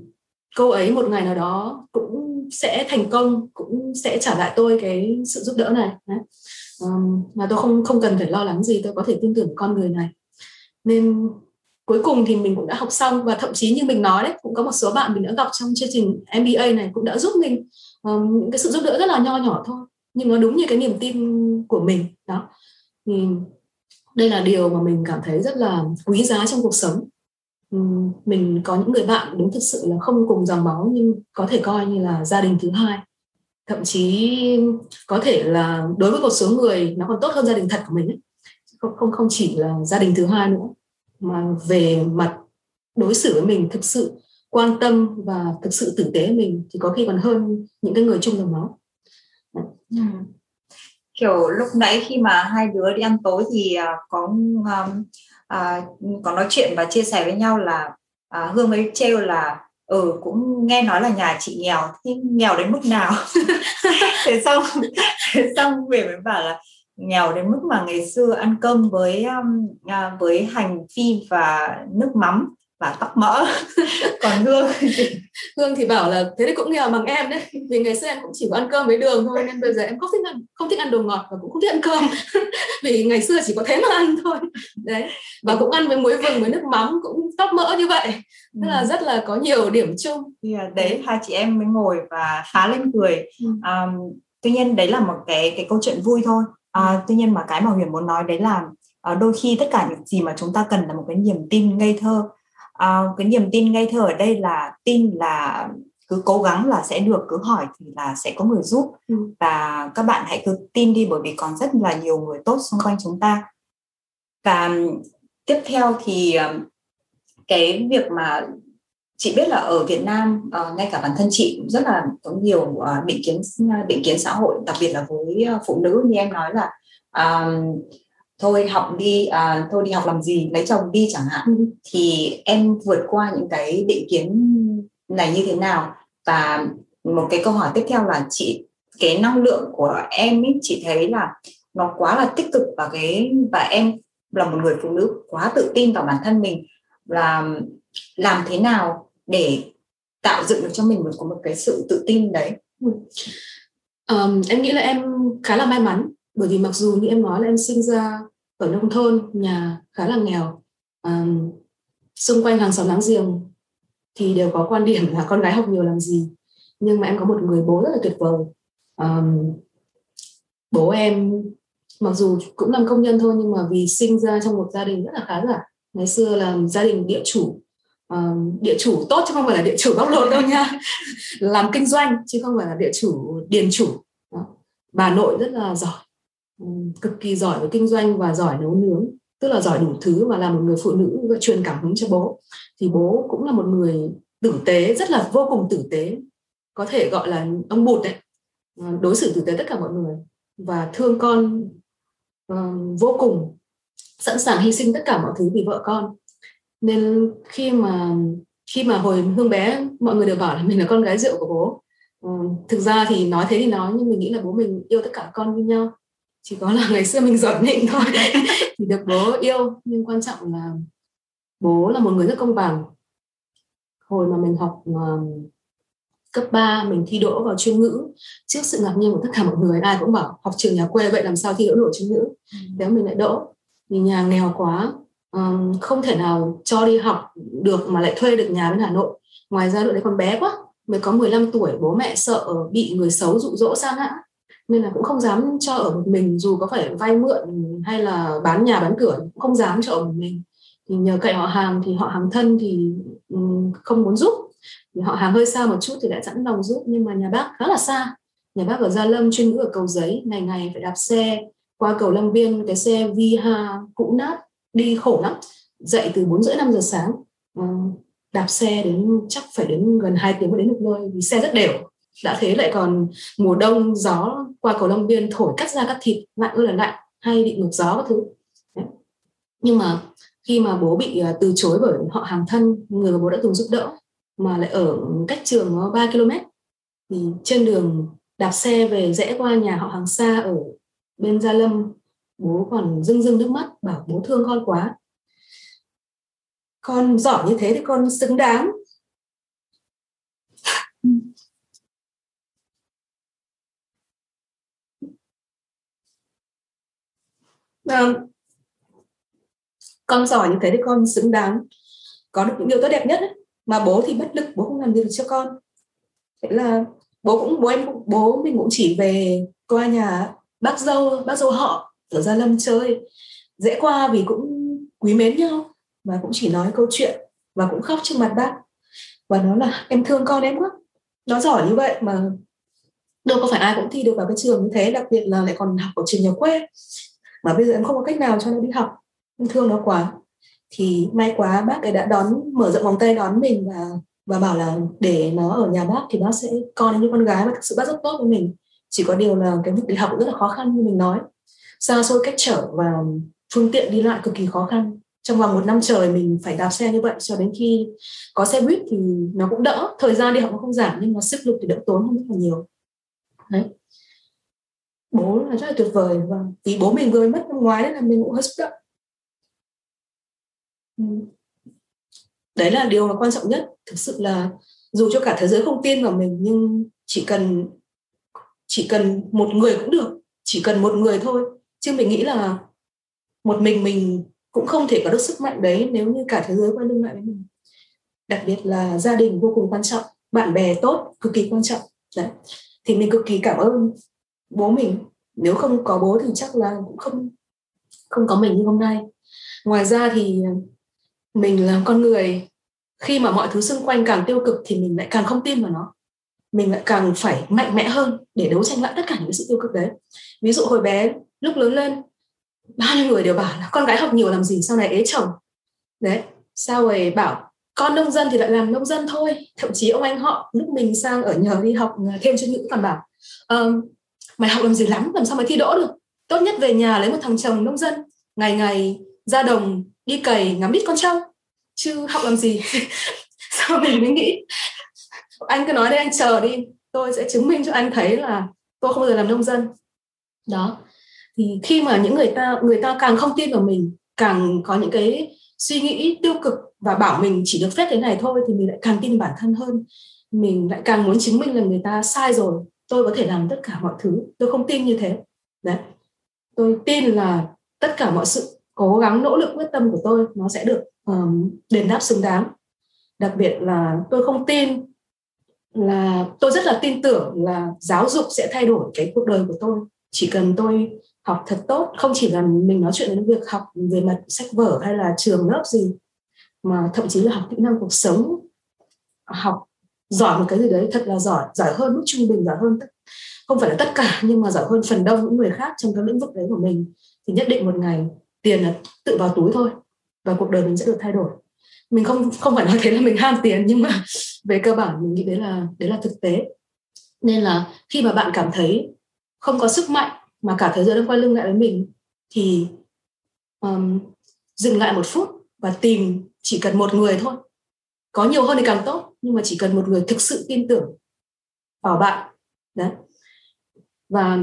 cô ấy một ngày nào đó cũng sẽ thành công cũng sẽ trả lại tôi cái sự giúp đỡ này Đấy. Um, mà tôi không không cần phải lo lắng gì tôi có thể tin tưởng con người này nên cuối cùng thì mình cũng đã học xong và thậm chí như mình nói đấy cũng có một số bạn mình đã gặp trong chương trình MBA này cũng đã giúp mình um, những cái sự giúp đỡ rất là nho nhỏ thôi nhưng nó đúng như cái niềm tin của mình, đó. Thì đây là điều mà mình cảm thấy rất là quý giá trong cuộc sống. Ừ, mình có những người bạn đúng thực sự là không cùng dòng máu, nhưng có thể coi như là gia đình thứ hai. Thậm chí có thể là đối với một số người, nó còn tốt hơn gia đình thật của mình ấy. không không không chỉ là gia đình thứ hai nữa, mà về mặt đối xử với mình, thực sự quan tâm và thực sự tử tế mình, thì có khi còn hơn những cái người chung dòng máu ừ. kiểu lúc nãy khi mà hai đứa đi ăn tối thì à, có um, uh, có nói chuyện và chia sẻ với nhau là uh, hương ấy trêu là ừ cũng nghe nói là nhà chị nghèo thế nghèo đến mức nào thế xong thế xong về mới bảo là nghèo đến mức mà ngày xưa ăn cơm với um, uh, với hành phi và nước mắm và tóc mỡ. Còn hương thì... hương thì bảo là thế thì cũng nghèo bằng em đấy. Vì ngày xưa em cũng chỉ có ăn cơm với đường thôi nên bây giờ em không thích ăn không thích ăn đồ ngọt và cũng không thích ăn cơm. Vì ngày xưa chỉ có thế mà ăn thôi. Đấy. Và cũng ăn với muối vừng với nước mắm cũng tóc mỡ như vậy. Tức là ừ. rất là có nhiều điểm chung. Yeah, đấy hai chị em mới ngồi và phá lên cười. Um, tuy nhiên đấy là một cái cái câu chuyện vui thôi. À, tuy nhiên mà cái mà huyền muốn nói đấy là uh, đôi khi tất cả những gì mà chúng ta cần là một cái niềm tin ngây thơ à, cái niềm tin ngây thơ ở đây là tin là cứ cố gắng là sẽ được cứ hỏi thì là sẽ có người giúp. Ừ. và các bạn hãy cứ tin đi bởi vì còn rất là nhiều người tốt xung quanh chúng ta. Và tiếp theo thì cái việc mà chị biết là ở Việt Nam uh, ngay cả bản thân chị cũng rất là có nhiều uh, định kiến định kiến xã hội đặc biệt là với phụ nữ. Như em nói là uh, thôi học đi à, thôi đi học làm gì lấy chồng đi chẳng hạn. Ừ. thì em vượt qua những cái định kiến này như thế nào? Và một cái câu hỏi tiếp theo là chị cái năng lượng của em ý, chị thấy là nó quá là tích cực và cái và em là một người phụ nữ quá tự tin vào bản thân mình. Là làm thế nào để tạo dựng được cho mình một có một cái sự tự tin đấy? Um, em nghĩ là em khá là may mắn bởi vì mặc dù như em nói là em sinh ra ở nông thôn nhà khá là nghèo à, xung quanh hàng xóm láng giềng thì đều có quan điểm là con gái học nhiều làm gì. Nhưng mà em có một người bố rất là tuyệt vời. À, bố em mặc dù cũng làm công nhân thôi nhưng mà vì sinh ra trong một gia đình rất là khá giả. Ngày xưa là gia đình địa chủ um, địa chủ tốt chứ không phải là địa chủ bóc lột đâu nha. Làm kinh doanh chứ không phải là địa chủ điền chủ. Đó. bà nội rất là giỏi cực kỳ giỏi về kinh doanh và giỏi nấu nướng. Tức là giỏi đủ thứ và là một người phụ nữ truyền cảm hứng cho bố. Thì bố cũng là một người tử tế rất là vô cùng tử tế. Có thể gọi là ông bụt đấy. Ờ, đối xử tử tế tất cả mọi người. Và thương con uh, vô cùng. Sẵn sàng hy sinh tất cả mọi thứ vì vợ con. Nên khi mà khi mà hồi hương bé mọi người đều bảo là mình là con gái rượu của bố. Uh, thực ra thì nói thế thì nói nhưng mình nghĩ là bố mình yêu tất cả con như nhau chỉ có là ngày xưa mình giỏi nịnh thôi. Thì được bố yêu nhưng quan trọng là bố là một người rất công bằng. Hồi mà mình học uh, cấp 3 mình thi đỗ vào chuyên ngữ trước sự ngạc nhiên của tất cả mọi người ai cũng bảo học trường nhà quê vậy làm sao thi đỗ nổi chuyên ngữ? Nếu mình lại đỗ. Vì nhà nghèo quá um, không thể nào cho đi học được mà lại thuê được nhà bên Hà Nội. Ngoài ra đội đấy còn bé quá mới có 15 tuổi bố mẹ sợ bị người xấu dụ dỗ sang hãng nên là cũng không dám cho ở một mình, dù có phải vay mượn hay là bán nhà, bán cửa, cũng không dám cho ở một mình. Thì nhờ cậy họ hàng thì họ hàng thân thì ừ, không muốn giúp. Thì họ hàng hơi xa một chút thì lại sẵn lòng giúp, nhưng mà nhà bác khá là xa. Nhà bác ở Gia Lâm chuyên ngữ ở cầu giấy, ngày ngày phải đạp xe qua cầu Lâm biên, cái xe Viha cũ nát, đi khổ lắm, dậy từ bốn rưỡi, năm giờ sáng. Ờ, đạp xe đến chắc phải đến gần 2 tiếng mới đến được nơi vì xe rất đều đã thế lại còn mùa đông, gió qua cầu Long Biên thổi cắt ra các thịt, lạnh ơi là lạnh, hay bị ngược gió các thứ. Đấy. nhưng mà khi mà bố bị à, từ chối bởi họ hàng thân, người mà bố đã từng giúp đỡ, mà lại ở cách trường 3 km thì trên đường đạp xe về rẽ qua nhà họ hàng xa ở bên Gia Lâm, bố còn rưng rưng nước mắt, bảo bố thương con quá. Con giỏi như thế thì con xứng đáng. Vâng. con giỏi như thế thì con xứng đáng. Có được những điều tốt đẹp nhất ấy. mà bố thì bất lực, bố không làm gì được cho con. Thế là bố cũng, bố em bố mình cũng chỉ về qua nhà bác dâu bác dâu họ ở gia lâm chơi. Dễ qua vì cũng quý mến nhau và cũng chỉ nói câu chuyện và cũng khóc trước mặt bác. Và nó là, em thương con em quá. Nó giỏi như vậy mà đâu có phải ai cũng thi được vào cái trường như thế, đặc biệt là lại còn học ở trường nhà quê mà bây giờ em không có cách nào cho nó đi học. Em thương nó quá. Thì may quá bác ấy đã đón, mở rộng vòng tay đón mình và và bảo là để nó ở nhà bác thì bác sẽ con như con gái và thực sự bác rất tốt với mình. Chỉ có điều là cái việc đi học rất là khó khăn như mình nói. Xa xôi cách trở và phương tiện đi lại cực kỳ khó khăn. Trong vòng một năm trời mình phải đạp xe như vậy, cho đến khi có xe buýt thì nó cũng đỡ. Thời gian đi học nó không giảm nhưng mà sức lực thì đỡ tốn hơn rất là nhiều. Đấy bố là rất là tuyệt vời. Và vì bố mình vừa mới mất năm ngoái nên là mình cũng hơi xúc động. Ừ. Đấy là điều mà quan trọng nhất. Thực sự là dù cho cả thế giới không tin vào mình, nhưng chỉ cần chỉ cần một người cũng được. Chỉ cần một người thôi. Chứ mình nghĩ là một mình mình cũng không thể có được sức mạnh đấy nếu như cả thế giới quay lưng lại với mình. Đặc biệt là gia đình vô cùng quan trọng, bạn bè tốt, cực kỳ quan trọng. Đấy. Thì mình cực kỳ cảm ơn bố mình. Nếu không có bố thì chắc là cũng không không có mình như hôm nay. Ngoài ra thì mình là con người. Khi mà mọi thứ xung quanh càng tiêu cực thì mình lại càng không tin vào nó. Mình lại càng phải mạnh mẽ hơn để đấu tranh lại tất cả những sự tiêu cực đấy. Ví dụ hồi bé lúc lớn lên bao nhiêu người đều bảo là con gái học nhiều làm gì sau này ế chồng. Đấy sao rồi bảo con nông dân thì lại làm nông dân thôi. Thậm chí ông anh họ lúc mình sang ở nhờ đi học thêm chuyên ngữ còn bảo um, mày học làm gì lắm, làm sao mày thi đỗ được? Tốt nhất về nhà lấy một thằng chồng nông dân, ngày ngày ra đồng, đi cày, ngắm ít con trâu. Chứ học làm gì? Sao mình mới nghĩ? Anh cứ nói đây anh chờ đi. Tôi sẽ chứng minh cho anh thấy là tôi không bao giờ làm nông dân. Đó. Thì khi mà những người ta người ta càng không tin vào mình, càng có những cái suy nghĩ tiêu cực và bảo mình chỉ được phép thế này thôi thì mình lại càng tin bản thân hơn. Mình lại càng muốn chứng minh là người ta sai rồi tôi có thể làm tất cả mọi thứ. Tôi không tin như thế. Đấy. Tôi tin là tất cả mọi sự cố gắng nỗ lực quyết tâm của tôi nó sẽ được um, đền đáp xứng đáng. Đặc biệt là tôi không tin là tôi rất là tin tưởng là giáo dục sẽ thay đổi cái cuộc đời của tôi. Chỉ cần tôi học thật tốt không chỉ là mình nói chuyện đến việc học về mặt sách vở hay là trường lớp gì mà thậm chí là học kỹ năng cuộc sống học giỏi một cái gì đấy thật là giỏi. Giỏi hơn mức trung bình giỏi hơn không phải là tất cả nhưng mà giỏi hơn phần đông những người khác trong cái lĩnh vực đấy của mình. Thì nhất định một ngày tiền là tự vào túi thôi và cuộc đời mình sẽ được thay đổi. Mình không không phải nói thế là mình ham tiền nhưng mà về cơ bản mình nghĩ đấy là đấy là thực tế. Nên là khi mà bạn cảm thấy không có sức mạnh mà cả thế giới đang quay lưng lại với mình thì um, dừng lại một phút và tìm chỉ cần một người thôi. Có nhiều hơn thì càng tốt nhưng mà chỉ cần một người thực sự tin tưởng vào bạn, đấy. Và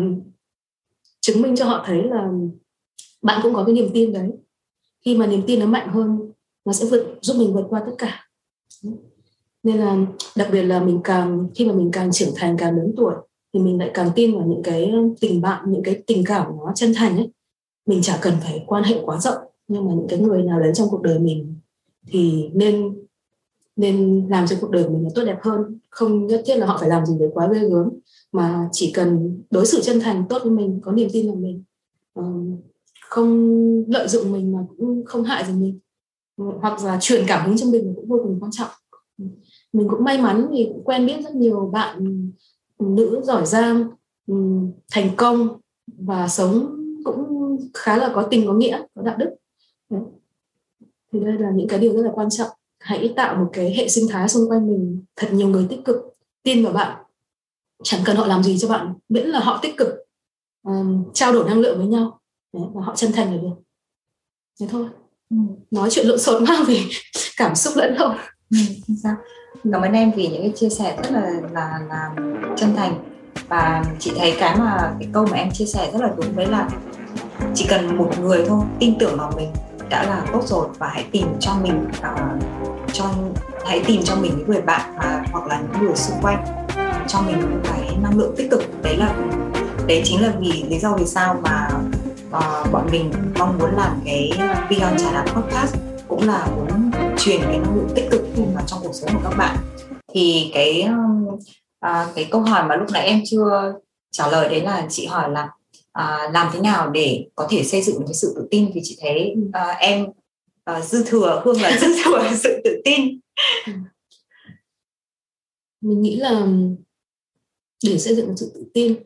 chứng minh cho họ thấy là bạn cũng có cái niềm tin đấy. Khi mà niềm tin nó mạnh hơn, nó sẽ vượt, giúp mình vượt qua tất cả. Nên là đặc biệt là mình càng, khi mà mình càng trưởng thành, càng lớn tuổi, thì mình lại càng tin vào những cái tình bạn, những cái tình cảm nó chân thành ấy. Mình chả cần phải quan hệ quá rộng, nhưng mà những cái người nào đến trong cuộc đời mình thì nên nên làm cho cuộc đời mình nó tốt đẹp hơn. Không nhất thiết là họ phải làm gì để quá ghê gớm, mà chỉ cần đối xử chân thành, tốt với mình, có niềm tin vào mình ờ, không lợi dụng mình mà cũng không hại gì mình, hoặc là truyền cảm hứng cho mình cũng vô cùng quan trọng. Mình cũng may mắn vì cũng quen biết rất nhiều bạn ừ, nữ giỏi giang ừ, thành công và sống cũng khá là có tình có nghĩa, có đạo đức. Thì đây là những cái điều rất là quan trọng hãy tạo một cái hệ sinh thái xung quanh mình thật nhiều người tích cực tin vào bạn. Chẳng cần họ làm gì cho bạn miễn là họ tích cực um, trao đổi năng lượng với nhau. Đấy, và họ chân thành là được. Thế thôi. Ừ. nói chuyện lộn xộn quá vì cảm xúc lẫn lộn. Ừ, cảm ơn em vì những cái chia sẻ rất là là là chân thành. Và chị thấy cái mà cái câu mà em chia sẻ rất là đúng đấy là chỉ cần một người thôi tin tưởng vào mình đã là tốt rồi và hãy tìm cho mình uh, cho hãy tìm cho mình những người bạn mà hoặc là những người xung quanh cho mình những cái năng lượng tích cực. Đấy là đấy chính là vì lý do vì sao mà uh, bọn mình mong muốn làm cái Beyond Trà Đạp Podcast cũng là muốn truyền cái năng lượng tích cực vào trong cuộc sống của các bạn. Thì cái uh, cái câu hỏi mà lúc nãy em chưa trả lời đấy là chị hỏi là uh, làm thế nào để có thể xây dựng cái sự tự tin? Vì chị thấy uh, em uh, dư thừa hương là dư thừa sự tự tin. Mình nghĩ là để xây dựng sự tự tin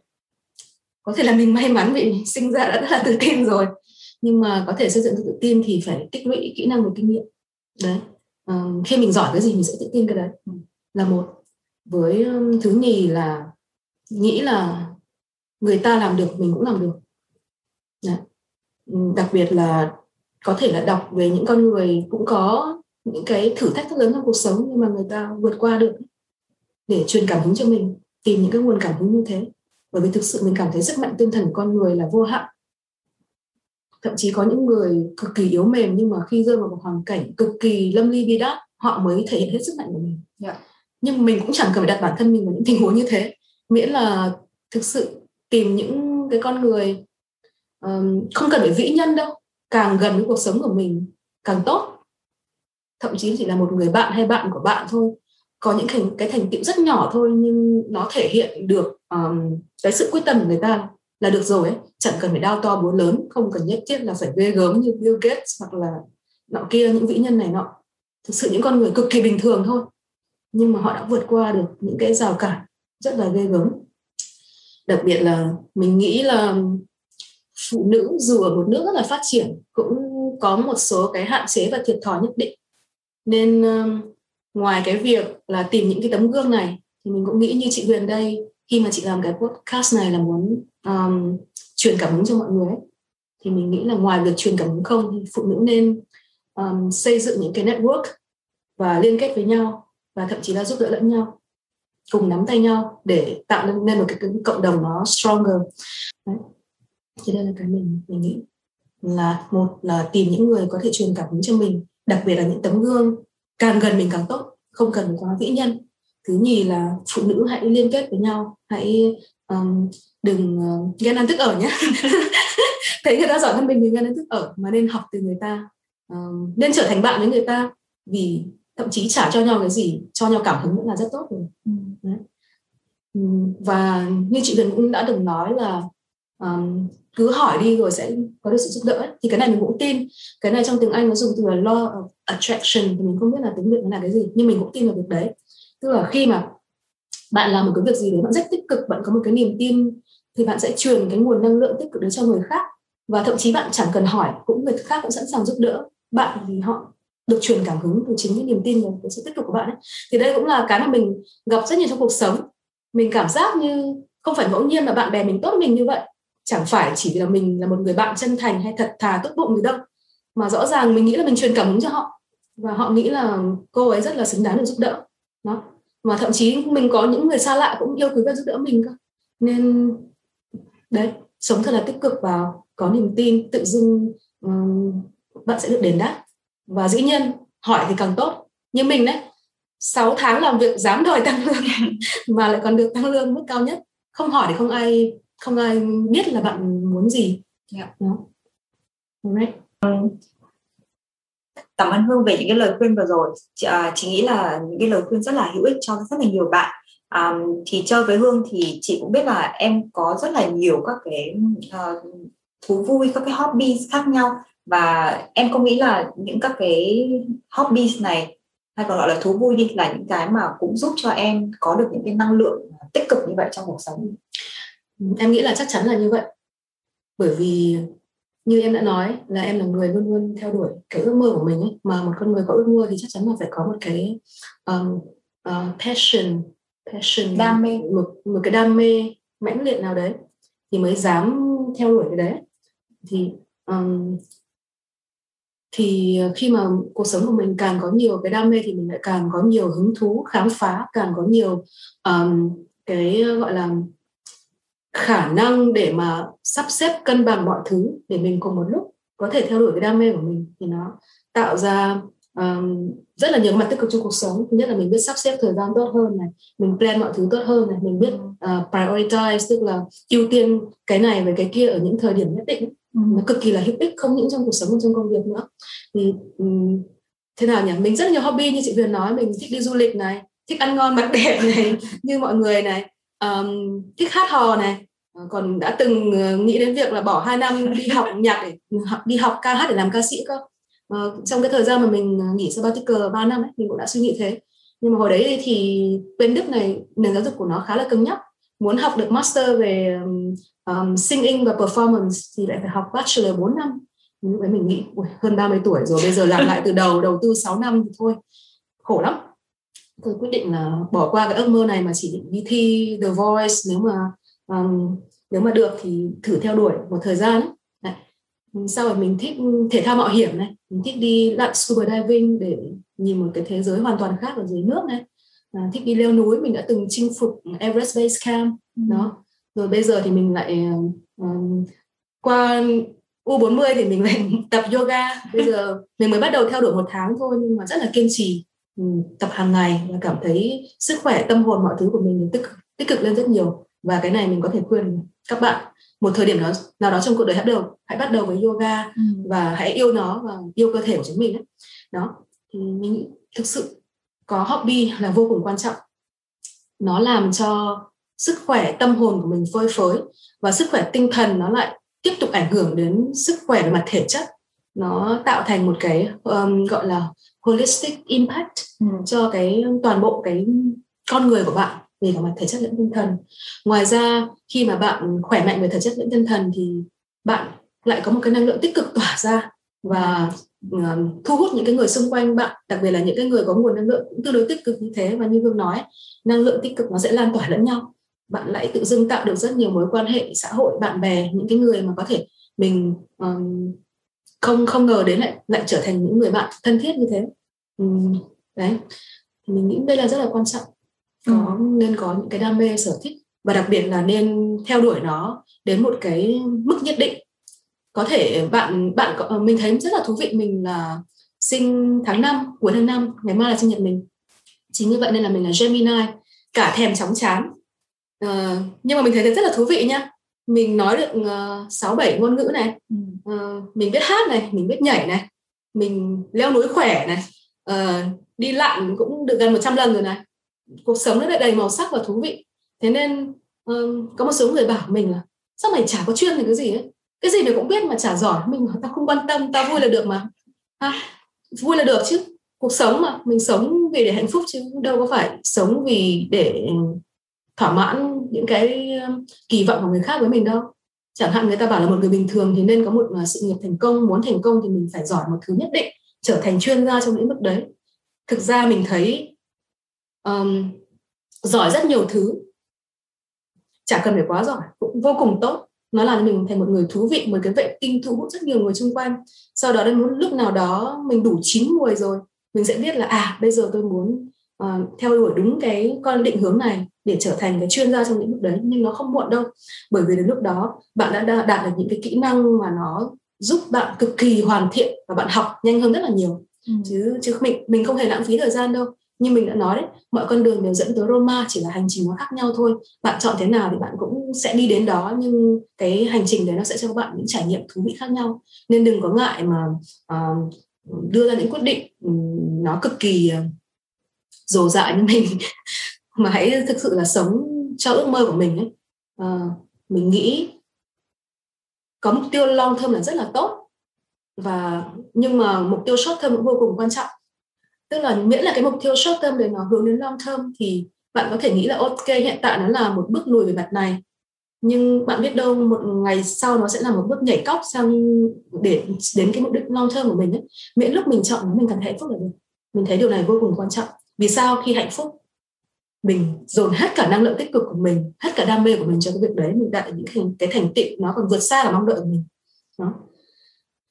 có thể là mình may mắn vì sinh ra đã rất là tự tin rồi nhưng mà có thể xây dựng sự tự tin thì phải tích lũy kỹ năng và kinh nghiệm. Đấy. À, khi mình giỏi cái gì mình sẽ tự tin cái đấy. Là một. Với thứ nhì là nghĩ là người ta làm được mình cũng làm được. Đấy. đặc biệt là có thể là đọc về những con người cũng có những cái thử thách rất lớn trong cuộc sống nhưng mà người ta vượt qua được để truyền cảm hứng cho mình tìm những cái nguồn cảm hứng như thế bởi vì thực sự mình cảm thấy sức mạnh tinh thần của con người là vô hạn thậm chí có những người cực kỳ yếu mềm nhưng mà khi rơi vào một hoàn cảnh cực kỳ lâm ly bi đát họ mới thể hiện hết sức mạnh của mình yeah. Dạ. nhưng mình cũng chẳng cần phải đặt bản thân mình vào những tình huống như thế miễn là thực sự tìm những cái con người um, không cần phải vĩ nhân đâu càng gần với cuộc sống của mình càng tốt. Thậm chí chỉ là một người bạn hay bạn của bạn thôi. Có những thành cái thành tựu rất nhỏ thôi nhưng nó thể hiện được um, cái sự quyết tâm của người ta là được rồi ấy. Chẳng cần phải đao to búa lớn không cần nhất thiết là phải ghê gớm như Bill Gates hoặc là nọ kia những vĩ nhân này nọ. Thực sự những con người cực kỳ bình thường thôi. Nhưng mà họ đã vượt qua được những cái rào cản rất là ghê gớm. Đặc biệt là mình nghĩ là phụ nữ dù ở một nước rất là phát triển cũng có một số cái hạn chế và thiệt thòi nhất định nên um, ngoài cái việc là tìm những cái tấm gương này thì mình cũng nghĩ như chị Huyền đây khi mà chị làm cái podcast này là muốn um, truyền cảm hứng cho mọi người ấy. thì mình nghĩ là ngoài việc truyền cảm hứng không thì phụ nữ nên um, xây dựng những cái network và liên kết với nhau và thậm chí là giúp đỡ lẫn nhau cùng nắm tay nhau để tạo nên, một cái, cái cộng đồng nó stronger Đấy thì đây là cái mình mình nghĩ là một là tìm những người có thể truyền cảm hứng cho mình đặc biệt là những tấm gương càng gần mình càng tốt không cần quá vĩ nhân thứ nhì là phụ nữ hãy liên kết với nhau hãy um, đừng uh, ghen ăn tức ở nhé thấy người ta giỏi hơn mình thì ghen ăn tức ở mà nên học từ người ta um, nên trở thành bạn với người ta vì thậm chí trả cho nhau cái gì cho nhau cảm hứng cũng là rất tốt rồi ừ. Đấy. và như chị Huyền cũng đã từng nói là um, cứ hỏi đi rồi sẽ có được sự giúp đỡ thì cái này mình cũng tin. Cái này trong tiếng Anh nó dùng từ là law of attraction, thì mình không biết là tiếng Việt nó là cái gì, nhưng mình cũng tin vào việc đấy. Tức là khi mà bạn làm một cái việc gì đấy, bạn rất tích cực, bạn có một cái niềm tin, thì bạn sẽ truyền cái nguồn năng lượng tích cực đến cho người khác. Và thậm chí bạn chẳng cần hỏi, cũng người khác cũng sẵn sàng giúp đỡ bạn vì họ được truyền cảm hứng từ chính cái niềm tin và cái sự tích cực của bạn ấy. Thì đây cũng là cái mà mình gặp rất nhiều trong cuộc sống. Mình cảm giác như không phải ngẫu nhiên mà bạn bè mình tốt mình như vậy chẳng phải chỉ vì là mình là một người bạn chân thành hay thật thà tốt bụng gì đâu mà rõ ràng mình nghĩ là mình truyền cảm hứng cho họ. Và họ nghĩ là cô ấy rất là xứng đáng được giúp đỡ. Đó. Mà thậm chí mình có những người xa lạ cũng yêu quý và giúp đỡ mình cơ. Nên đấy sống thật là tích cực và có niềm tin tự dưng um, bạn sẽ được đền đáp. Và dĩ nhiên hỏi thì càng tốt. Như mình đấy 6 tháng làm việc dám đòi tăng lương mà lại còn được tăng lương mức cao nhất. Không hỏi thì không ai không ai biết là bạn muốn gì yeah. Đó. Right. cảm ơn hương về những cái lời khuyên vừa rồi chị, à, chị nghĩ là những cái lời khuyên rất là hữu ích cho rất là nhiều bạn à, thì chơi với hương thì chị cũng biết là em có rất là nhiều các cái uh, thú vui các cái hobby khác nhau và em không nghĩ là những các cái hobbies này hay còn gọi là thú vui đi là những cái mà cũng giúp cho em có được những cái năng lượng tích cực như vậy trong cuộc sống em nghĩ là chắc chắn là như vậy. Bởi vì như em đã nói là em là người luôn luôn theo đuổi cái ước mơ của mình ấy. mà một con người có ước mơ thì chắc chắn là phải có một cái um, uh, passion passion đam mê. một một cái đam mê mãnh liệt nào đấy thì mới dám theo đuổi cái đấy. Thì um, thì khi mà cuộc sống của mình càng có nhiều cái đam mê thì mình lại càng có nhiều hứng thú khám phá càng có nhiều um, cái gọi là khả năng để mà sắp xếp cân bằng mọi thứ để mình cùng một lúc có thể theo đuổi cái đam mê của mình. Thì nó tạo ra um, rất là nhiều mặt tích cực trong cuộc sống. Thứ nhất là mình biết sắp xếp thời gian tốt hơn này mình plan mọi thứ tốt hơn này mình biết uh, prioritize tức là ưu tiên cái này với cái kia ở những thời điểm nhất định. Ừ. nó cực kỳ là hữu ích không những trong cuộc sống mà trong công việc nữa. Thì um, thế nào nhỉ? Mình rất nhiều hobby như chị Huyền nói mình thích đi du lịch này thích ăn ngon mặc đẹp này như mọi người này um, thích hát hò này còn đã từng ờ, nghĩ đến việc là bỏ 2 năm đi học nhạc để học đi học ca hát để làm ca sĩ cơ. À, trong cái thời gian mà mình ờ, nghỉ sabbatical 3 năm ấy mình cũng đã suy nghĩ thế. Nhưng mà hồi đấy thì bên Đức này nền giáo dục của nó khá là cứng nhắc. Muốn học được master về um, singing và performance thì lại phải học bachelor 4 năm. Lúc đấy mình nghĩ Ui, hơn 30 tuổi rồi bây giờ làm lại từ đầu đầu tư 6 năm thì thôi khổ lắm. Tôi quyết định là bỏ qua cái ước mơ này mà chỉ định đi thi The Voice nếu mà um, nếu mà được thì thử theo đuổi một thời gian ấy. Đấy. sau rồi mình thích thể thao mạo hiểm này mình thích đi lặn scuba diving để nhìn một cái thế giới hoàn toàn khác ở dưới nước này à, thích đi leo núi mình đã từng chinh phục Everest Base Camp ừ. đó rồi bây giờ thì mình lại um, qua U40 thì mình lại tập yoga bây giờ mình mới bắt đầu theo đuổi một tháng thôi nhưng mà rất là kiên trì ừ, tập hàng ngày và cảm thấy sức khỏe tâm hồn mọi thứ của mình tích tích cực lên rất nhiều và cái này mình có thể khuyên các bạn một thời điểm đó nào đó trong cuộc đời hãy đầu hãy bắt đầu với yoga ừ. và hãy yêu nó và yêu cơ thể của chúng mình ấy. đó thì mình thực sự có hobby là vô cùng quan trọng nó làm cho sức khỏe tâm hồn của mình phơi phới và sức khỏe tinh thần nó lại tiếp tục ảnh hưởng đến sức khỏe về mặt thể chất nó tạo thành một cái um, gọi là holistic impact ừ. cho cái toàn bộ cái con người của bạn về cả mặt thể chất lẫn tinh thần. Ngoài ra khi mà bạn khỏe mạnh về thể chất lẫn tinh thần thì bạn lại có một cái năng lượng tích cực tỏa ra và ờ, thu hút những cái người xung quanh bạn đặc biệt là những cái người có nguồn năng lượng cũng tương đối tích cực như thế. Và như vương nói năng lượng tích cực nó sẽ lan tỏa lẫn nhau. Bạn lại tự dưng tạo được rất nhiều mối quan hệ xã hội bạn bè những cái người mà có thể mình um, không không ngờ đến lại lại trở thành những người bạn thân thiết như thế. Um, đấy. Mình nghĩ đây là rất là quan trọng có ừ. nên có những cái đam mê sở thích và đặc biệt là nên theo đuổi nó đến một cái mức nhất định. Có thể bạn bạn ờ, mình thấy rất là thú vị mình là sinh tháng 5 cuối tháng 5 ngày mai là sinh nhật mình. Chính như vậy nên là mình là Gemini cả thèm chóng chán. Uh, nhưng mà mình thấy rất là thú vị nha mình nói được ờ, sáu uh, bảy ngôn ngữ này uh, mình biết hát này mình biết nhảy này mình leo núi khỏe này uh, đi lặn cũng được gần 100 lần rồi này cuộc sống nó lại đầy màu sắc và thú vị. Thế nên um, có một số người bảo mình là sao mày chả có chuyên thì cái gì ấy? Cái gì mày cũng biết mà chả giỏi. Mình tao không quan tâm tao vui là được mà. Ha vui là được chứ. Cuộc sống mà mình sống vì để hạnh phúc chứ đâu có phải sống vì để thỏa mãn những cái kỳ vọng của người khác với mình đâu. Chẳng hạn người ta bảo là một người bình thường thì nên có một ờ, sự nghiệp thành công. Muốn thành công thì mình phải giỏi một thứ nhất định trở thành chuyên gia trong lĩnh vực đấy. Thực ra mình thấy um, giỏi rất nhiều thứ. Chả cần phải quá giỏi cũng vô cùng tốt. Nó làm mình thành một người thú vị một cái vệ tinh thu hút rất nhiều người xung quanh. Sau đó đến một lúc nào đó mình đủ chín mùi rồi mình sẽ biết là à bây giờ tôi muốn uh, theo đuổi đúng cái con định hướng này để trở thành cái chuyên gia trong lĩnh vực đấy. Nhưng nó không muộn đâu bởi vì đến lúc đó bạn đã đạt được những cái kỹ năng mà nó giúp bạn cực kỳ hoàn thiện và bạn học nhanh hơn rất là nhiều. Ừ. chứ chứ mình mình không hề lãng phí thời gian đâu như mình đã nói đấy mọi con đường đều dẫn tới Roma chỉ là hành trình nó khác nhau thôi. Bạn chọn thế nào thì bạn cũng sẽ đi đến đó nhưng cái hành trình đấy nó sẽ cho các bạn những trải nghiệm thú vị khác nhau. Nên đừng có ngại mà uh, đưa ra những quyết định ừ, nó cực kỳ uh, dồ dại như mình mà hãy thực sự là sống cho ước mơ của mình ấy. Uh, mình nghĩ có mục tiêu long term là rất là tốt. Và nhưng mà mục tiêu short term cũng vô cùng quan trọng tức là miễn là cái mục tiêu short term để nó hướng đến long term thì bạn có thể nghĩ là ok hiện tại nó là một bước lùi về mặt này. Nhưng bạn biết đâu một ngày sau nó sẽ là một bước nhảy cóc sang để đến cái mục đích long term của mình ấy. Miễn lúc mình chọn mình cảm thấy hạnh phúc là được. Mình thấy điều này vô cùng quan trọng. Vì sao? Khi hạnh phúc mình dồn hết cả năng lượng tích cực của mình hết cả đam mê của mình cho cái việc đấy mình đạt những cái, cái thành tựu nó còn vượt xa cả mong đợi của mình. Đó.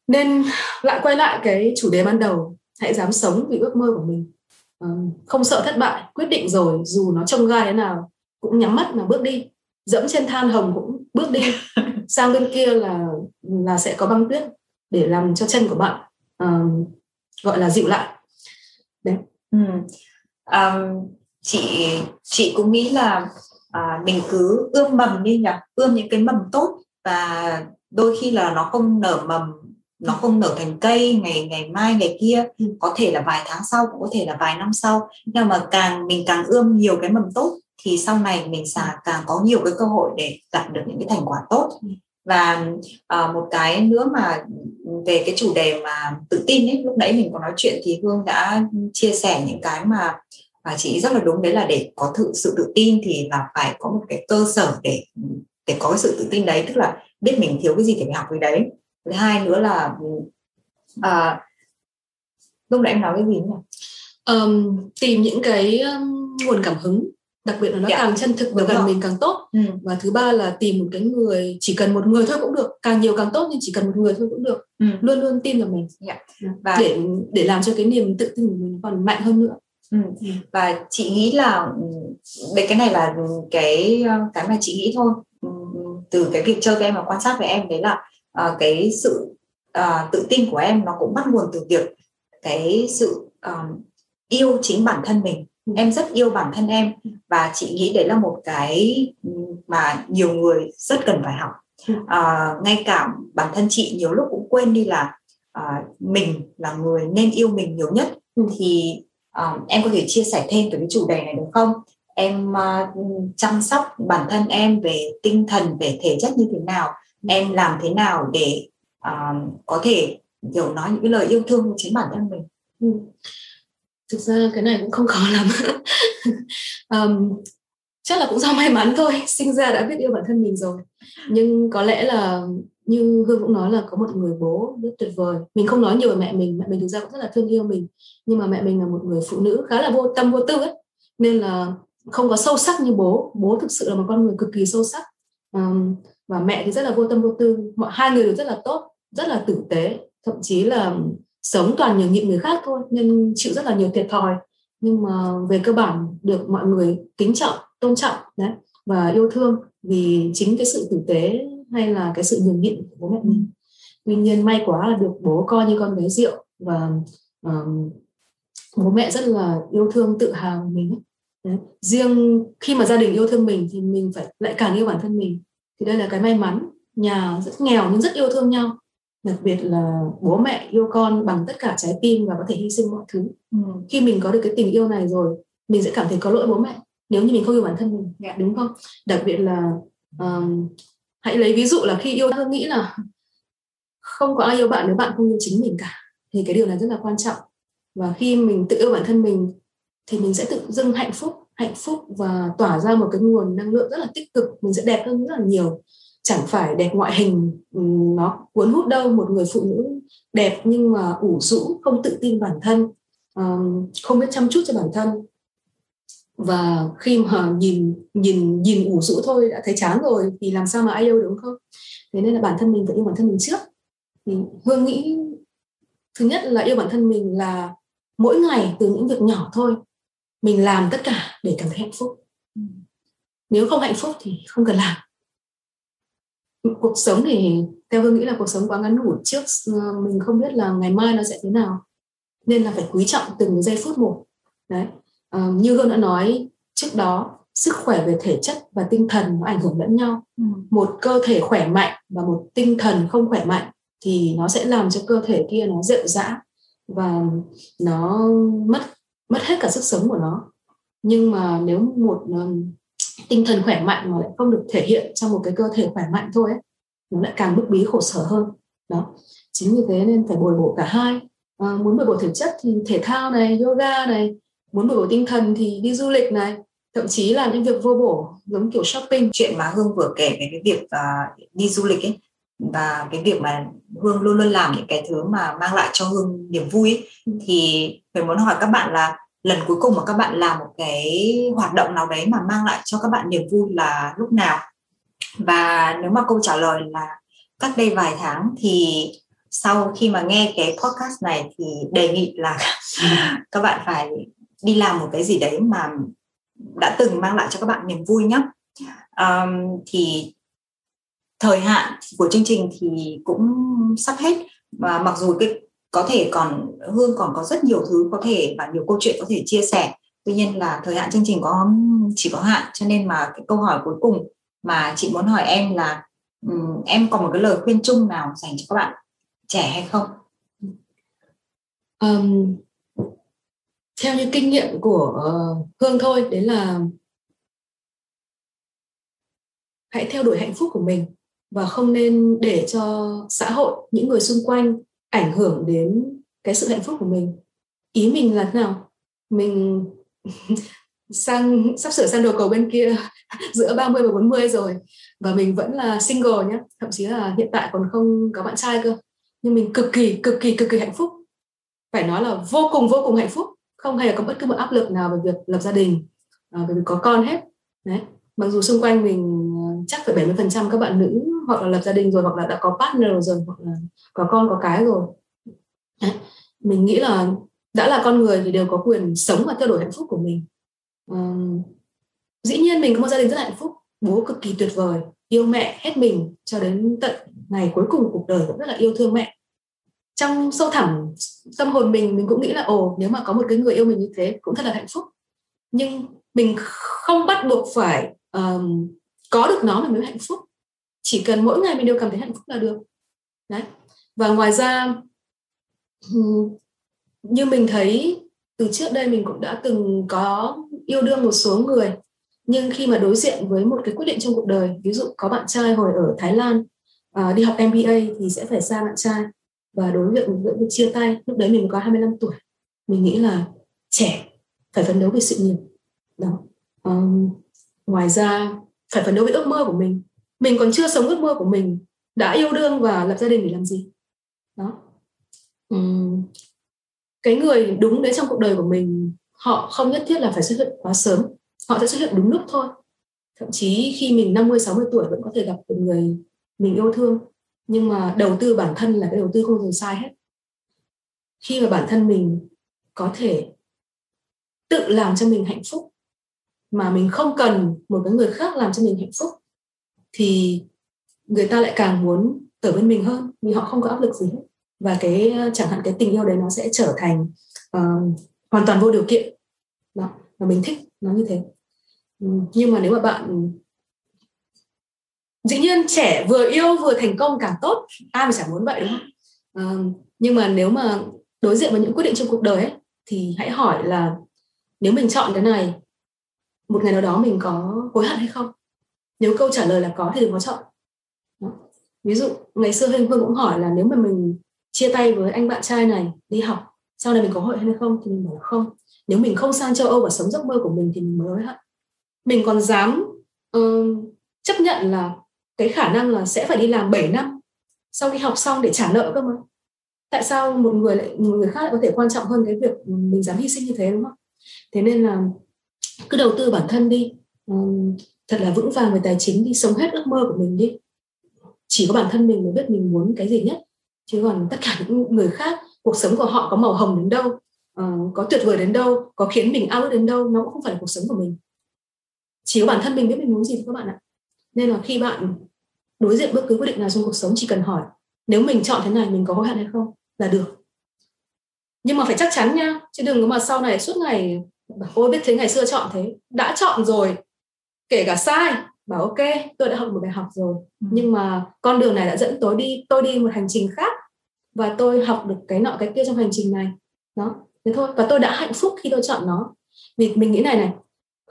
Nên lại quay lại cái chủ đề ban đầu hãy dám sống vì ước mơ của mình. Ờ, không sợ thất bại quyết định rồi dù nó trông gai thế nào cũng nhắm mắt mà bước đi. Dẫm trên than hồng cũng bước đi. Sang bên kia là là sẽ có băng tuyết để làm cho chân của bạn uh, gọi là dịu lại. Đấy. Ừ. um, chị chị cũng nghĩ là à, mình cứ ươm mầm đi nhỉ? Ươm những cái mầm tốt và đôi khi là nó không nở mầm nó không nở thành cây ngày ngày mai ngày kia. Có thể là vài tháng sau cũng có thể là vài năm sau. Nhưng mà càng mình càng ươm nhiều cái mầm tốt thì sau này mình sẽ càng có nhiều cái cơ hội để đạt được những cái thành quả tốt. Và uh, một cái nữa mà về cái chủ đề mà tự tin ấy lúc nãy mình có nói chuyện thì hương đã chia sẻ những cái mà và chị rất là đúng đấy là để có thực sự tự tin thì là phải có một cái cơ sở để để có cái sự tự tin đấy. Tức là biết mình thiếu cái gì thì phải học cái đấy thứ hai nữa là à, lúc nãy em nói cái gì nhỉ um, tìm những cái um, nguồn cảm hứng đặc biệt là nó dạ. càng chân thực và gần mình càng tốt ừ. và thứ ba là tìm một cái người chỉ cần một người thôi cũng được càng nhiều càng tốt nhưng chỉ cần một người thôi cũng được ừ. luôn luôn tin vào mình dạ. và để để làm cho cái niềm tự tin của mình còn mạnh hơn nữa ừ. ừ. và chị nghĩ là đây cái này là cái cái mà chị nghĩ thôi ừ, từ cái việc chơi với em và quan sát với em đấy là uh, cái sự uh, tự tin của em nó cũng bắt nguồn từ việc cái sự um, yêu chính bản thân mình. Em rất yêu bản thân em và chị nghĩ đấy là một cái mà nhiều người rất cần phải học. À, ngay cả bản thân chị nhiều lúc cũng quên đi là à, mình là người nên yêu mình nhiều nhất. Thì à, em có thể chia sẻ thêm về cái chủ đề này được không? Em uh, chăm sóc bản thân em về tinh thần về thể chất như thế nào em làm thế nào để uh, có thể kiểu nói những cái lời yêu thương của chính bản thân mình? Ừ. thực ra cái này cũng không khó lắm. Um, chắc là cũng do may mắn thôi. Sinh ra đã biết yêu bản thân mình rồi. Nhưng có lẽ là như hương cũng nói là có một người bố rất tuyệt vời. Mình không nói nhiều về mẹ mình. Mẹ mình thực ra cũng rất là thương yêu mình. Nhưng mà mẹ mình là một người phụ nữ khá là vô tâm vô tư ấy. Nên là không có sâu sắc như bố. Bố thực sự là một con người cực kỳ sâu sắc. Um, và mẹ thì rất là vô tâm vô tư. Mọi hai người đều rất là tốt rất là tử tế. Thậm chí là sống toàn nhường nhịn người khác thôi nên chịu rất là nhiều thiệt thòi. Nhưng mà về cơ bản được mọi người kính trọng tôn trọng đấy và yêu thương vì chính cái sự tử tế hay là cái sự nhường nhịn của bố mẹ mình. Tuy nhiên may quá là được bố coi như con bé rượu và um, bố mẹ rất là yêu thương tự hào mình Đấy. riêng khi mà gia đình yêu thương mình thì mình phải lại càng yêu bản thân mình thì đây là cái may mắn. Nhà rất nghèo nhưng rất yêu thương nhau. Đặc biệt là bố mẹ yêu con bằng tất cả trái tim và có thể hy sinh mọi thứ. Ừ. khi mình có được cái tình yêu này rồi mình sẽ cảm thấy có lỗi bố mẹ nếu như mình không yêu bản thân mình. Yeah. Dạ. đúng không? Đặc biệt là um, hãy lấy ví dụ là khi yêu thương nghĩ là không có ai yêu bạn nếu bạn không yêu chính mình cả. Thì cái điều này rất là quan trọng. Và khi mình tự yêu bản thân mình thì mình sẽ tự dưng hạnh phúc hạnh phúc và tỏa ra một cái nguồn năng lượng rất là tích cực. Mình sẽ đẹp hơn rất là nhiều. Chẳng phải đẹp ngoại hình ừ, nó cuốn hút đâu một người phụ nữ đẹp nhưng mà ủ rũ, không tự tin bản thân ờ, không biết chăm chút cho bản thân. Và khi mà nhìn nhìn nhìn ủ rũ thôi đã thấy chán rồi thì làm sao mà ai yêu đúng không? Thế nên là bản thân mình phải yêu bản thân mình trước. Thì hương nghĩ thứ nhất là yêu bản thân mình là mỗi ngày từ những việc nhỏ thôi mình làm tất cả để cảm thấy hạnh phúc. Ừ. nếu không hạnh phúc thì không cần làm. Cuộc sống thì theo hương nghĩ là cuộc sống quá ngắn ngủi trước ờ, mình không biết là ngày mai nó sẽ thế nào. Nên là phải quý trọng từng giây phút một. Đấy. À, như hương đã nói trước đó sức khỏe về thể chất và tinh thần nó ảnh hưởng lẫn nhau. Ừ. một cơ thể khỏe mạnh và một tinh thần không khỏe mạnh thì nó sẽ làm cho cơ thể kia nó rệu rã và nó mất mất hết cả sức sống của nó. Nhưng mà nếu một um, tinh thần khỏe mạnh mà lại không được thể hiện trong một cái cơ thể khỏe mạnh thôi ấy, nó lại càng bức bí khổ sở hơn. Đó. Chính vì thế nên phải bồi bổ cả hai. À, muốn bồi bổ thể chất thì thể thao này yoga này muốn bồi bổ tinh thần thì đi du lịch này. Thậm chí là những việc vô bổ giống kiểu shopping. Chuyện mà hương vừa kể về cái việc uh, đi du lịch ấy và cái việc mà hương luôn luôn làm những cái thứ mà mang lại cho hương niềm vui ấy, ừ. thì phải muốn hỏi các bạn là lần cuối cùng mà các bạn làm một cái hoạt động nào đấy mà mang lại cho các bạn niềm vui là lúc nào và nếu mà câu trả lời là cách đây vài tháng thì sau khi mà nghe cái podcast này thì đề nghị là các bạn phải đi làm một cái gì đấy mà đã từng mang lại cho các bạn niềm vui nhé um, thì thời hạn của chương trình thì cũng sắp hết. Và mặc dù cái có thể còn hương còn có rất nhiều thứ có thể và nhiều câu chuyện có thể chia sẻ. Tuy nhiên là thời hạn chương trình có chỉ có hạn cho nên mà cái câu hỏi cuối cùng mà chị muốn hỏi em là um, em có một cái lời khuyên chung nào dành cho các bạn trẻ hay không? Um, theo như kinh nghiệm của uh, hương thôi đấy là hãy theo đuổi hạnh phúc của mình và không nên để cho xã hội, những người xung quanh ảnh hưởng đến cái sự hạnh phúc của mình. Ý mình là thế nào? Mình sang, sắp sửa sang đầu cầu bên kia giữa 30 và 40 rồi, và mình vẫn là single nhé thậm chí là hiện tại còn không có bạn trai cơ. Nhưng mình cực kỳ cực kỳ cực kỳ hạnh phúc. Phải nói là vô cùng vô cùng hạnh phúc. Không hề có bất cứ một áp lực nào về việc lập gia đình à, về việc có con hết. Đấy. Mặc dù xung quanh mình chắc phải 70 phần trăm các bạn nữ hoặc là lập gia đình rồi hoặc là đã có partner rồi hoặc là có con có cái rồi. Đấy. mình nghĩ là đã là con người thì đều có quyền sống và theo đuổi hạnh phúc của mình. Dĩ nhiên mình có một gia đình rất hạnh phúc bố cực kỳ tuyệt vời yêu mẹ hết mình cho đến tận ngày cuối cùng cuộc đời cũng rất là yêu thương mẹ. Trong sâu thẳm tâm hồn mình mình cũng nghĩ là ồ nếu mà có một cái người yêu mình như thế cũng thật là hạnh phúc. Nhưng mình không bắt buộc phải um, có được nó mình mới hạnh phúc. Chỉ cần mỗi ngày mình đều cảm thấy hạnh phúc là được. Đấy. Và ngoài ra như mình thấy từ trước đây mình cũng đã từng có yêu đương một số người nhưng khi mà đối diện với một cái quyết định trong cuộc đời ví dụ có bạn trai hồi ở Thái Lan à, đi học MBA thì sẽ phải xa bạn trai. Và đối với việc việc chia tay lúc đấy mình có 25 tuổi. Mình nghĩ là trẻ phải phấn đấu về sự nghiệp. Đó. À, ngoài ra phải phấn đấu với ước mơ của mình. Mình còn chưa sống ước mơ của mình đã yêu đương và lập gia đình để làm gì? Đó. Uhm, cái người đúng đấy trong cuộc đời của mình họ không nhất thiết là phải xuất hiện quá sớm. Họ sẽ xuất hiện đúng lúc thôi. Thậm chí khi mình 50 60 tuổi vẫn có thể gặp được người mình yêu thương. Nhưng mà đầu tư bản thân là cái đầu tư không bao sai hết. Khi mà bản thân mình có thể tự làm cho mình hạnh phúc mà mình không cần một cái người khác làm cho mình hạnh phúc thì người ta lại càng muốn ở bên mình hơn vì họ không có áp lực gì hết. Và cái ờ, chẳng hạn cái tình yêu đấy nó sẽ trở thành uh, hoàn toàn vô điều kiện. Đó và mình thích nó như thế. Ừ, nhưng mà nếu mà bạn dĩ nhiên trẻ vừa yêu vừa thành công càng tốt ai mà chẳng muốn vậy đúng không? Uh, nhưng mà nếu mà đối diện với những quyết định trong cuộc đời ấy thì hãy hỏi là nếu mình chọn cái này một ngày nào đó mình có hối hận hay không? Nếu câu trả lời là có thì đừng có chọn. Đó. ví dụ ngày xưa hương hương cũng hỏi là nếu mà mình chia tay với anh bạn trai này đi học sau này mình có hối hận hay không? Thì mình bảo là không. Nếu mình không sang châu âu và sống giấc mơ của mình thì mình mới hối hận. Mình còn dám uh, chấp nhận là cái khả năng là sẽ phải đi làm 7 năm sau khi học xong để trả nợ cơ mà. Tại sao một người lại một người khác lại có thể quan trọng hơn cái việc mình dám hy sinh như thế đúng không? Thế nên là cứ đầu tư bản thân đi. Ừ, thật là vững vàng về tài chính đi, sống hết ước mơ của mình đi. Chỉ có bản thân mình mới biết mình muốn cái gì nhất. Chứ còn tất cả những người khác, cuộc sống của họ có màu hồng đến đâu ờ, có tuyệt vời đến đâu, có khiến mình ao ước đến đâu, nó cũng không phải là cuộc sống của mình. Chỉ có bản thân mình biết mình muốn gì thôi các bạn ạ. Nên là khi bạn đối diện bất cứ quyết định nào trong cuộc sống, chỉ cần hỏi, nếu mình chọn thế này, mình có hối hận hay không? là được. Nhưng mà phải chắc chắn nha, chứ đừng có mà sau này, suốt ngày ôi biết thế ngày xưa chọn thế. Đã chọn rồi kể cả sai bảo ok tôi đã học một bài học rồi. Ừ. nhưng mà con đường này đã dẫn tôi đi tôi đi một hành trình khác và tôi học được cái nọ cái kia trong hành trình này. Đó thế thôi. Và tôi đã hạnh phúc khi tôi chọn nó. Vì mình nghĩ này này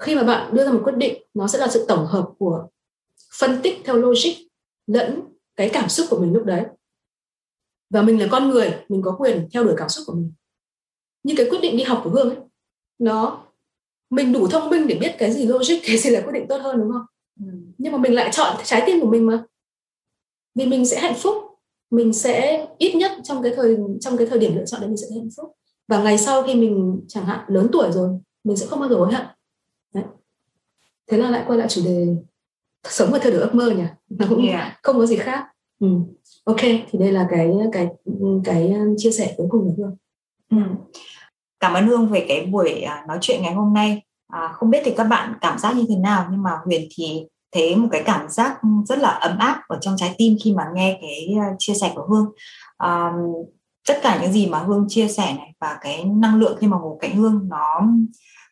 khi mà bạn đưa ra một quyết định nó sẽ là sự tổng hợp của phân tích theo logic lẫn cái cảm xúc của mình lúc đấy. Và mình là con người mình có quyền theo đuổi cảm xúc của mình. Như cái quyết định đi học của hương ấy nó mình đủ thông minh để biết cái gì logic cái gì là quyết định tốt hơn đúng không ừ. nhưng mà mình lại chọn trái tim của mình mà vì mình sẽ hạnh phúc mình sẽ ít nhất trong cái thời trong cái thời điểm lựa chọn đấy mình sẽ hạnh phúc và ngày sau khi mình chẳng hạn lớn tuổi rồi mình sẽ không bao giờ hối hận đấy. thế là lại quay lại chủ đề sống và theo đuổi ước mơ nhỉ nó cũng yeah. không có gì khác ừ. ok thì đây là cái cái cái chia sẻ cuối cùng của hương ừ cảm ơn hương về cái buổi à, nói chuyện ngày hôm nay. À, không biết thì các bạn cảm giác như thế nào? Nhưng mà huyền thì thấy một cái cảm giác rất là ấm áp ở trong trái tim khi mà nghe cái à, chia sẻ của hương. À, tất cả những gì mà hương chia sẻ này và cái năng lượng khi mà ngồi cạnh hương nó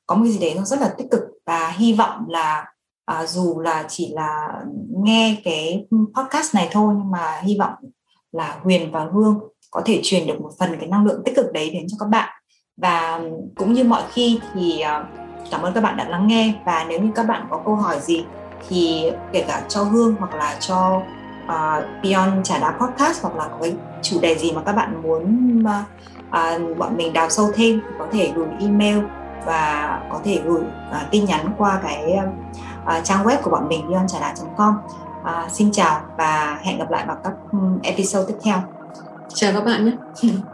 có một cái gì đấy nó rất là tích cực. Và hy vọng là à, dù là chỉ là nghe cái podcast này thôi nhưng mà hy vọng là Huyền và Hương có thể truyền được một phần cái năng lượng tích cực đấy đến cho các bạn và cũng như mọi khi thì à, cảm ơn các bạn đã lắng nghe. Và nếu như các bạn có câu hỏi gì thì kể cả cho Hương hoặc là cho uh, Beyond Trà Đá Podcast hoặc là có cái chủ đề gì mà các bạn muốn uh, uh, bọn mình đào sâu thêm thì có thể gửi email và có thể gửi uh, tin nhắn qua cái uh, trang web của bọn mình beyondtràdá.com uh, xin chào và hẹn gặp lại vào các episode tiếp theo. Chào các bạn nhé